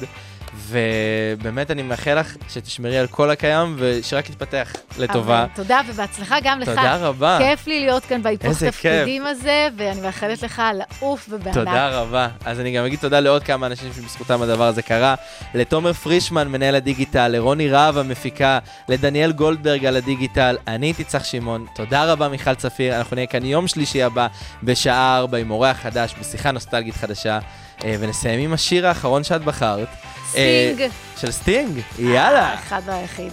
ובאמת אני מאחל לך שתשמרי על כל הקיים ושרק יתפתח לטובה. אבל תודה, ובהצלחה גם לך. תודה רבה. כיף לי להיות כאן בהיפוך תפקידים הזה, ואני מאחלת לך לעוף ובענק. תודה רבה. אז אני גם אגיד תודה לעוד כמה אנשים שבזכותם הדבר הזה קרה. לתומר פרישמן, מנהל הדיגיטל, לרוני רהב המפיקה, לדניאל גולדברג על הדיגיטל. אני הייתי צח שמעון. תודה רבה, מיכל צפיר. אנחנו נהיה כאן יום שלישי הבא בשעה 4 עם אורח חדש, בשיחה נוסטלגית חדשה. אה, ונסיים עם השיר האחרון שאת בחרת. אה, סטינג. של סטינג. יאללה. האחד והיחיד.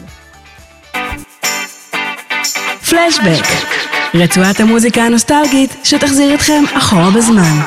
פלשבק, רצועת המוזיקה הנוסטלגית שתחזיר אתכם אחורה בזמן.